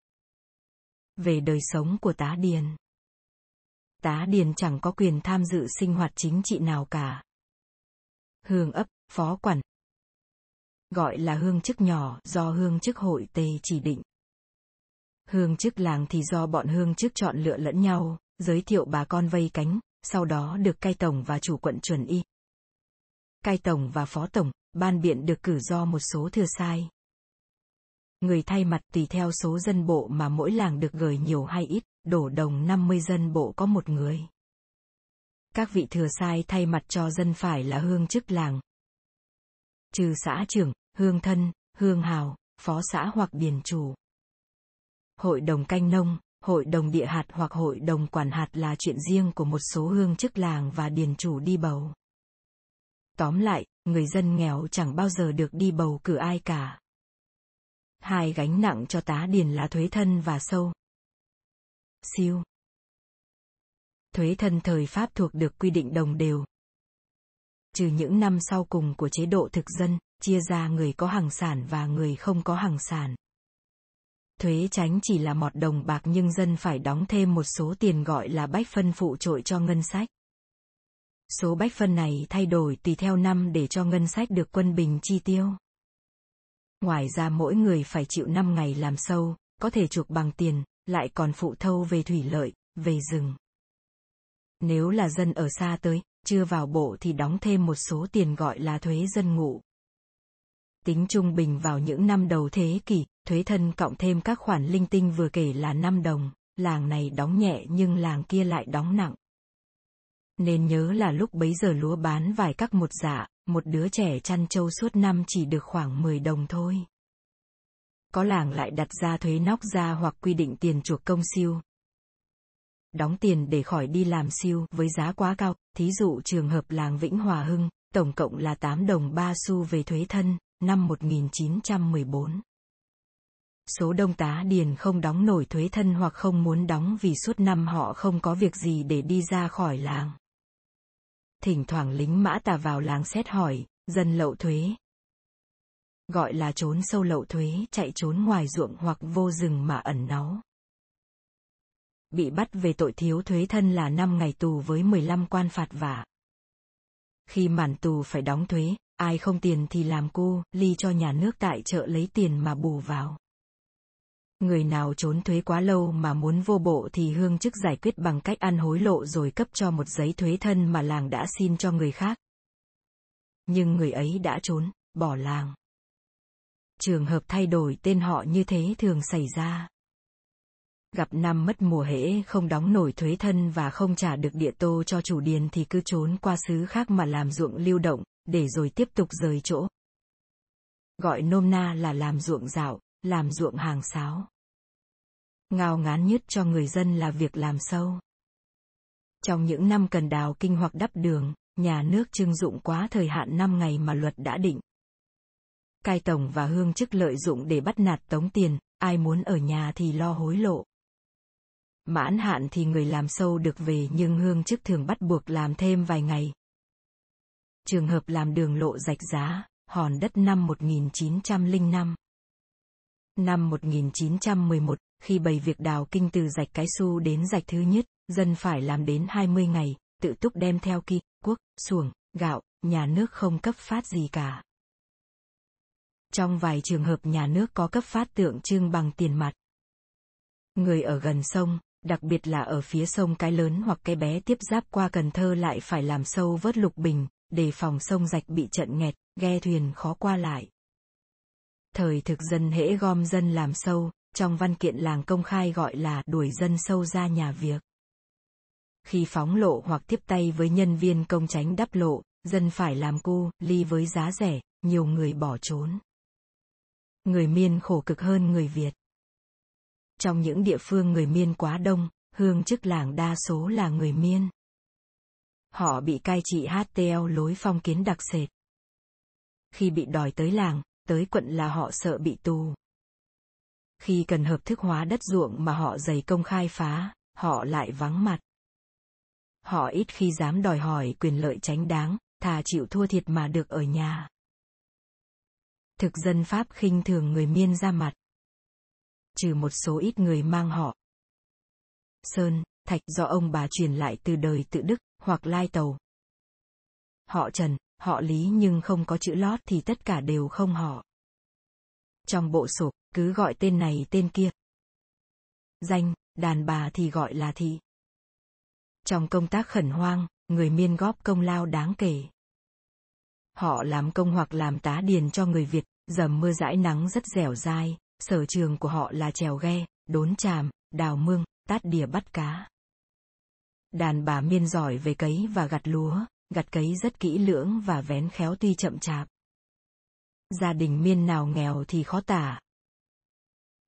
Về đời sống của tá điền. Tá điền chẳng có quyền tham dự sinh hoạt chính trị nào cả. Hương ấp, phó quản. Gọi là hương chức nhỏ do hương chức hội tề chỉ định. Hương chức làng thì do bọn hương chức chọn lựa lẫn nhau, giới thiệu bà con vây cánh, sau đó được cai tổng và chủ quận chuẩn y. Cai tổng và phó tổng, ban biện được cử do một số thừa sai. Người thay mặt tùy theo số dân bộ mà mỗi làng được gửi nhiều hay ít, đổ đồng 50 dân bộ có một người. Các vị thừa sai thay mặt cho dân phải là hương chức làng. Trừ xã trưởng, hương thân, hương hào, phó xã hoặc điền chủ. Hội đồng canh nông, hội đồng địa hạt hoặc hội đồng quản hạt là chuyện riêng của một số hương chức làng và điền chủ đi bầu. Tóm lại, người dân nghèo chẳng bao giờ được đi bầu cử ai cả. Hai gánh nặng cho tá điền là thuế thân và sâu. Siêu. Thuế thân thời Pháp thuộc được quy định đồng đều. Trừ những năm sau cùng của chế độ thực dân, chia ra người có hàng sản và người không có hàng sản. Thuế tránh chỉ là mọt đồng bạc nhưng dân phải đóng thêm một số tiền gọi là bách phân phụ trội cho ngân sách. Số bách phân này thay đổi tùy theo năm để cho ngân sách được quân bình chi tiêu. Ngoài ra mỗi người phải chịu 5 ngày làm sâu, có thể chuộc bằng tiền, lại còn phụ thâu về thủy lợi, về rừng. Nếu là dân ở xa tới, chưa vào bộ thì đóng thêm một số tiền gọi là thuế dân ngụ. Tính trung bình vào những năm đầu thế kỷ, thuế thân cộng thêm các khoản linh tinh vừa kể là 5 đồng, làng này đóng nhẹ nhưng làng kia lại đóng nặng. Nên nhớ là lúc bấy giờ lúa bán vài các một dạ, một đứa trẻ chăn trâu suốt năm chỉ được khoảng 10 đồng thôi. Có làng lại đặt ra thuế nóc ra hoặc quy định tiền chuộc công siêu. Đóng tiền để khỏi đi làm siêu với giá quá cao, thí dụ trường hợp làng Vĩnh Hòa Hưng, tổng cộng là 8 đồng 3 xu về thuế thân, năm 1914. Số đông tá điền không đóng nổi thuế thân hoặc không muốn đóng vì suốt năm họ không có việc gì để đi ra khỏi làng. Thỉnh thoảng lính mã tà vào làng xét hỏi, dân lậu thuế. Gọi là trốn sâu lậu thuế, chạy trốn ngoài ruộng hoặc vô rừng mà ẩn náu. Bị bắt về tội thiếu thuế thân là 5 ngày tù với 15 quan phạt vả. Khi màn tù phải đóng thuế, ai không tiền thì làm cô, ly cho nhà nước tại chợ lấy tiền mà bù vào. Người nào trốn thuế quá lâu mà muốn vô bộ thì hương chức giải quyết bằng cách ăn hối lộ rồi cấp cho một giấy thuế thân mà làng đã xin cho người khác. Nhưng người ấy đã trốn, bỏ làng. Trường hợp thay đổi tên họ như thế thường xảy ra. Gặp năm mất mùa hễ không đóng nổi thuế thân và không trả được địa tô cho chủ điền thì cứ trốn qua xứ khác mà làm ruộng lưu động, để rồi tiếp tục rời chỗ. Gọi nôm na là làm ruộng dạo, làm ruộng hàng sáo. Ngao ngán nhất cho người dân là việc làm sâu. Trong những năm cần đào kinh hoặc đắp đường, nhà nước trưng dụng quá thời hạn 5 ngày mà luật đã định. Cai tổng và hương chức lợi dụng để bắt nạt tống tiền, ai muốn ở nhà thì lo hối lộ. Mãn hạn thì người làm sâu được về nhưng hương chức thường bắt buộc làm thêm vài ngày. Trường hợp làm đường lộ rạch giá, hòn đất năm 1905. Năm 1911, khi bày việc đào kinh từ rạch cái su đến rạch thứ nhất, dân phải làm đến 20 ngày, tự túc đem theo kỳ, quốc, xuồng, gạo, nhà nước không cấp phát gì cả. Trong vài trường hợp nhà nước có cấp phát tượng trưng bằng tiền mặt. Người ở gần sông, đặc biệt là ở phía sông cái lớn hoặc cái bé tiếp giáp qua Cần Thơ lại phải làm sâu vớt lục bình, để phòng sông rạch bị trận nghẹt, ghe thuyền khó qua lại. Thời thực dân hễ gom dân làm sâu, trong văn kiện làng công khai gọi là đuổi dân sâu ra nhà việc. Khi phóng lộ hoặc tiếp tay với nhân viên công tránh đắp lộ, dân phải làm cu, ly với giá rẻ, nhiều người bỏ trốn. Người miên khổ cực hơn người Việt. Trong những địa phương người miên quá đông, hương chức làng đa số là người miên. Họ bị cai trị HTL lối phong kiến đặc sệt. Khi bị đòi tới làng, tới quận là họ sợ bị tù. Khi cần hợp thức hóa đất ruộng mà họ dày công khai phá, họ lại vắng mặt. Họ ít khi dám đòi hỏi quyền lợi tránh đáng, thà chịu thua thiệt mà được ở nhà. Thực dân Pháp khinh thường người miên ra mặt. Trừ một số ít người mang họ. Sơn, thạch do ông bà truyền lại từ đời tự Đức, hoặc lai tàu. Họ Trần, họ Lý nhưng không có chữ lót thì tất cả đều không họ. Trong bộ sổ, cứ gọi tên này tên kia. Danh, đàn bà thì gọi là thị. Trong công tác khẩn hoang, người miên góp công lao đáng kể. Họ làm công hoặc làm tá điền cho người Việt, dầm mưa dãi nắng rất dẻo dai, sở trường của họ là trèo ghe, đốn tràm, đào mương, tát đìa bắt cá. Đàn bà miên giỏi về cấy và gặt lúa, gặt cấy rất kỹ lưỡng và vén khéo tuy chậm chạp. Gia đình miên nào nghèo thì khó tả.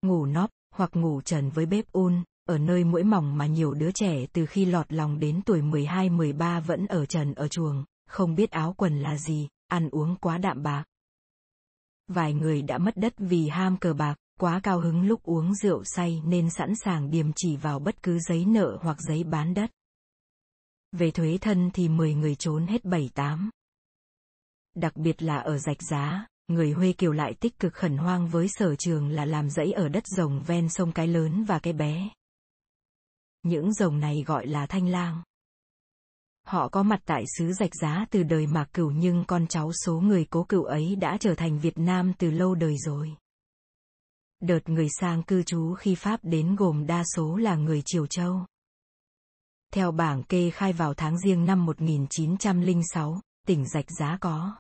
Ngủ nóp, hoặc ngủ trần với bếp un, ở nơi mũi mỏng mà nhiều đứa trẻ từ khi lọt lòng đến tuổi 12-13 vẫn ở trần ở chuồng, không biết áo quần là gì, ăn uống quá đạm bạc. Vài người đã mất đất vì ham cờ bạc, quá cao hứng lúc uống rượu say nên sẵn sàng điềm chỉ vào bất cứ giấy nợ hoặc giấy bán đất. Về thuế thân thì 10 người trốn hết 7-8. Đặc biệt là ở rạch giá, người Huê Kiều lại tích cực khẩn hoang với sở trường là làm dãy ở đất rồng ven sông cái lớn và cái bé. Những rồng này gọi là thanh lang. Họ có mặt tại xứ rạch giá từ đời mạc cửu nhưng con cháu số người cố cựu ấy đã trở thành Việt Nam từ lâu đời rồi. Đợt người sang cư trú khi Pháp đến gồm đa số là người Triều Châu. Theo bảng kê khai vào tháng riêng năm 1906, tỉnh Rạch Giá có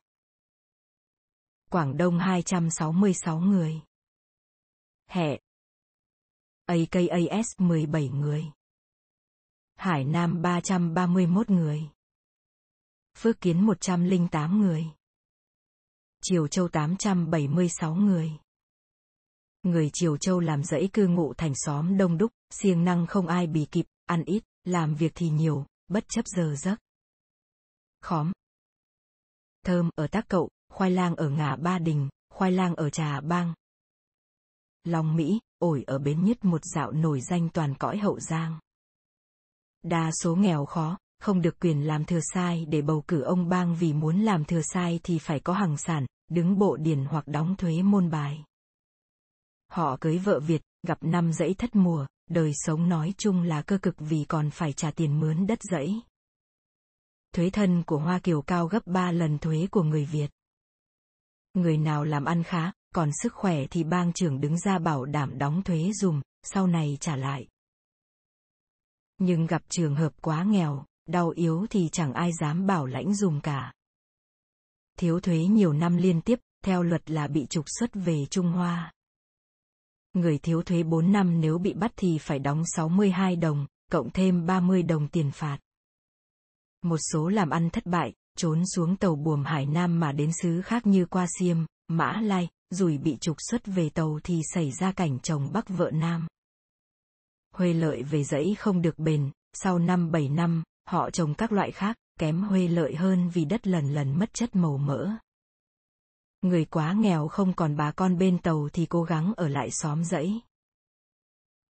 Quảng Đông 266 người. Hẹ. AKAS 17 người. Hải Nam 331 người. Phước Kiến 108 người. Triều Châu 876 người. Người Triều Châu làm dãy cư ngụ thành xóm đông đúc, siêng năng không ai bì kịp, ăn ít, làm việc thì nhiều, bất chấp giờ giấc. Khóm. Thơm ở Tác Cậu, khoai lang ở Ngã Ba Đình, khoai lang ở Trà Bang. Long Mỹ, ổi ở Bến Nhất một dạo nổi danh toàn cõi Hậu Giang. Đa số nghèo khó, không được quyền làm thừa sai để bầu cử ông bang vì muốn làm thừa sai thì phải có hàng sản, đứng bộ điền hoặc đóng thuế môn bài. Họ cưới vợ Việt, gặp năm dãy thất mùa, đời sống nói chung là cơ cực vì còn phải trả tiền mướn đất dẫy, Thuế thân của Hoa Kiều cao gấp 3 lần thuế của người Việt. Người nào làm ăn khá, còn sức khỏe thì bang trưởng đứng ra bảo đảm đóng thuế dùm, sau này trả lại. Nhưng gặp trường hợp quá nghèo, đau yếu thì chẳng ai dám bảo lãnh dùm cả. Thiếu thuế nhiều năm liên tiếp, theo luật là bị trục xuất về Trung Hoa. Người thiếu thuế 4 năm nếu bị bắt thì phải đóng 62 đồng, cộng thêm 30 đồng tiền phạt. Một số làm ăn thất bại, trốn xuống tàu buồm Hải Nam mà đến xứ khác như qua Xiêm, Mã Lai, rủi bị trục xuất về tàu thì xảy ra cảnh chồng bắc vợ nam. Huê lợi về dãy không được bền, sau năm 7 năm, họ trồng các loại khác, kém huê lợi hơn vì đất lần lần mất chất màu mỡ. Người quá nghèo không còn bà con bên tàu thì cố gắng ở lại xóm dãy.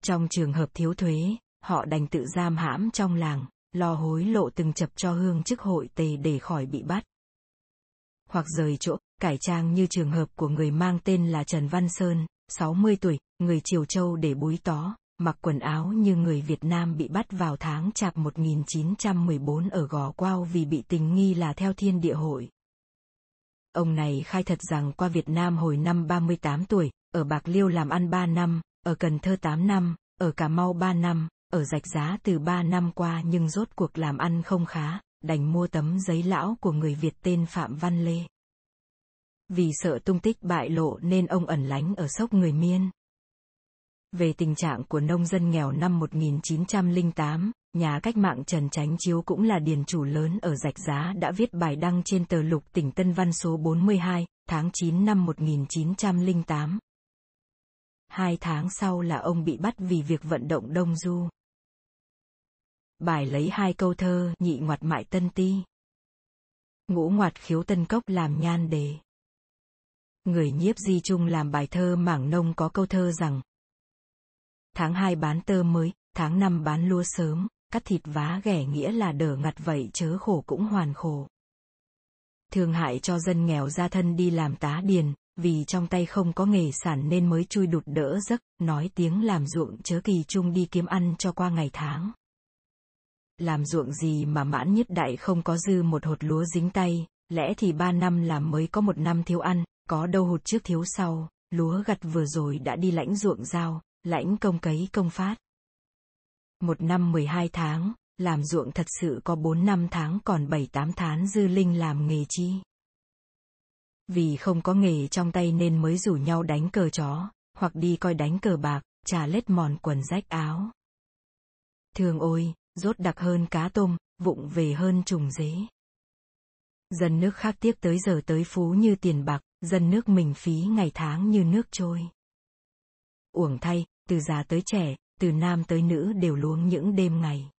Trong trường hợp thiếu thuế, họ đành tự giam hãm trong làng, lo hối lộ từng chập cho hương chức hội tề để khỏi bị bắt. Hoặc rời chỗ, cải trang như trường hợp của người mang tên là Trần Văn Sơn, 60 tuổi, người Triều Châu để búi tó, mặc quần áo như người Việt Nam bị bắt vào tháng chạp 1914 ở Gò Quao vì bị tình nghi là theo thiên địa hội. Ông này khai thật rằng qua Việt Nam hồi năm 38 tuổi, ở Bạc Liêu làm ăn 3 năm, ở Cần Thơ 8 năm, ở Cà Mau 3 năm, ở Rạch Giá từ 3 năm qua nhưng rốt cuộc làm ăn không khá, đành mua tấm giấy lão của người Việt tên Phạm Văn Lê. Vì sợ tung tích bại lộ nên ông ẩn lánh ở sốc người Miên. Về tình trạng của nông dân nghèo năm 1908, nhà cách mạng Trần Chánh Chiếu cũng là điền chủ lớn ở Rạch Giá đã viết bài đăng trên tờ lục tỉnh Tân Văn số 42, tháng 9 năm 1908. Hai tháng sau là ông bị bắt vì việc vận động Đông Du. Bài lấy hai câu thơ nhị ngoặt mại tân ti. Ngũ ngoặt khiếu tân cốc làm nhan đề. Người nhiếp di trung làm bài thơ mảng nông có câu thơ rằng Tháng 2 bán tơ mới, tháng 5 bán lúa sớm, cắt thịt vá ghẻ nghĩa là đỡ ngặt vậy chớ khổ cũng hoàn khổ. Thương hại cho dân nghèo ra thân đi làm tá điền, vì trong tay không có nghề sản nên mới chui đụt đỡ giấc, nói tiếng làm ruộng chớ kỳ chung đi kiếm ăn cho qua ngày tháng. Làm ruộng gì mà mãn nhất đại không có dư một hột lúa dính tay, lẽ thì ba năm làm mới có một năm thiếu ăn, có đâu hụt trước thiếu sau, lúa gặt vừa rồi đã đi lãnh ruộng giao, lãnh công cấy công phát. Một năm 12 tháng, làm ruộng thật sự có 4 năm tháng còn 7-8 tháng dư linh làm nghề chi. Vì không có nghề trong tay nên mới rủ nhau đánh cờ chó, hoặc đi coi đánh cờ bạc, trà lết mòn quần rách áo. Thường ôi, rốt đặc hơn cá tôm, vụng về hơn trùng dế. Dân nước khác tiếc tới giờ tới phú như tiền bạc, dân nước mình phí ngày tháng như nước trôi. Uổng thay, từ già tới trẻ, từ nam tới nữ đều luống những đêm ngày.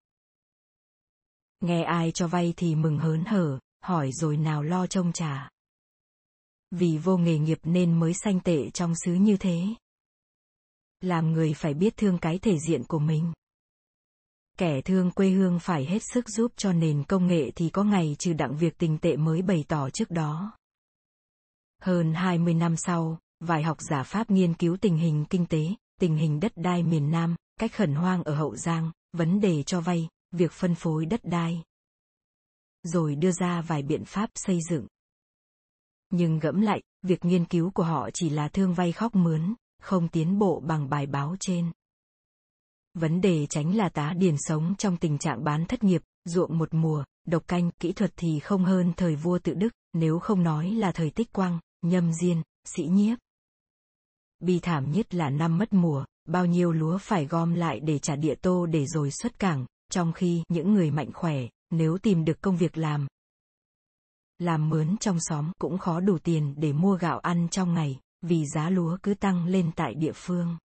Nghe ai cho vay thì mừng hớn hở, hỏi rồi nào lo trông trả. Vì vô nghề nghiệp nên mới sanh tệ trong xứ như thế. Làm người phải biết thương cái thể diện của mình. Kẻ thương quê hương phải hết sức giúp cho nền công nghệ thì có ngày trừ đặng việc tình tệ mới bày tỏ trước đó. Hơn 20 năm sau, vài học giả Pháp nghiên cứu tình hình kinh tế, tình hình đất đai miền Nam, cách khẩn hoang ở Hậu Giang, vấn đề cho vay, việc phân phối đất đai. Rồi đưa ra vài biện pháp xây dựng. Nhưng gẫm lại, việc nghiên cứu của họ chỉ là thương vay khóc mướn, không tiến bộ bằng bài báo trên. Vấn đề tránh là tá điền sống trong tình trạng bán thất nghiệp, ruộng một mùa, độc canh, kỹ thuật thì không hơn thời vua tự đức, nếu không nói là thời tích quang, nhâm diên, sĩ nhiếp. Bi thảm nhất là năm mất mùa, bao nhiêu lúa phải gom lại để trả địa tô để rồi xuất cảng, trong khi những người mạnh khỏe, nếu tìm được công việc làm, làm mướn trong xóm cũng khó đủ tiền để mua gạo ăn trong ngày, vì giá lúa cứ tăng lên tại địa phương.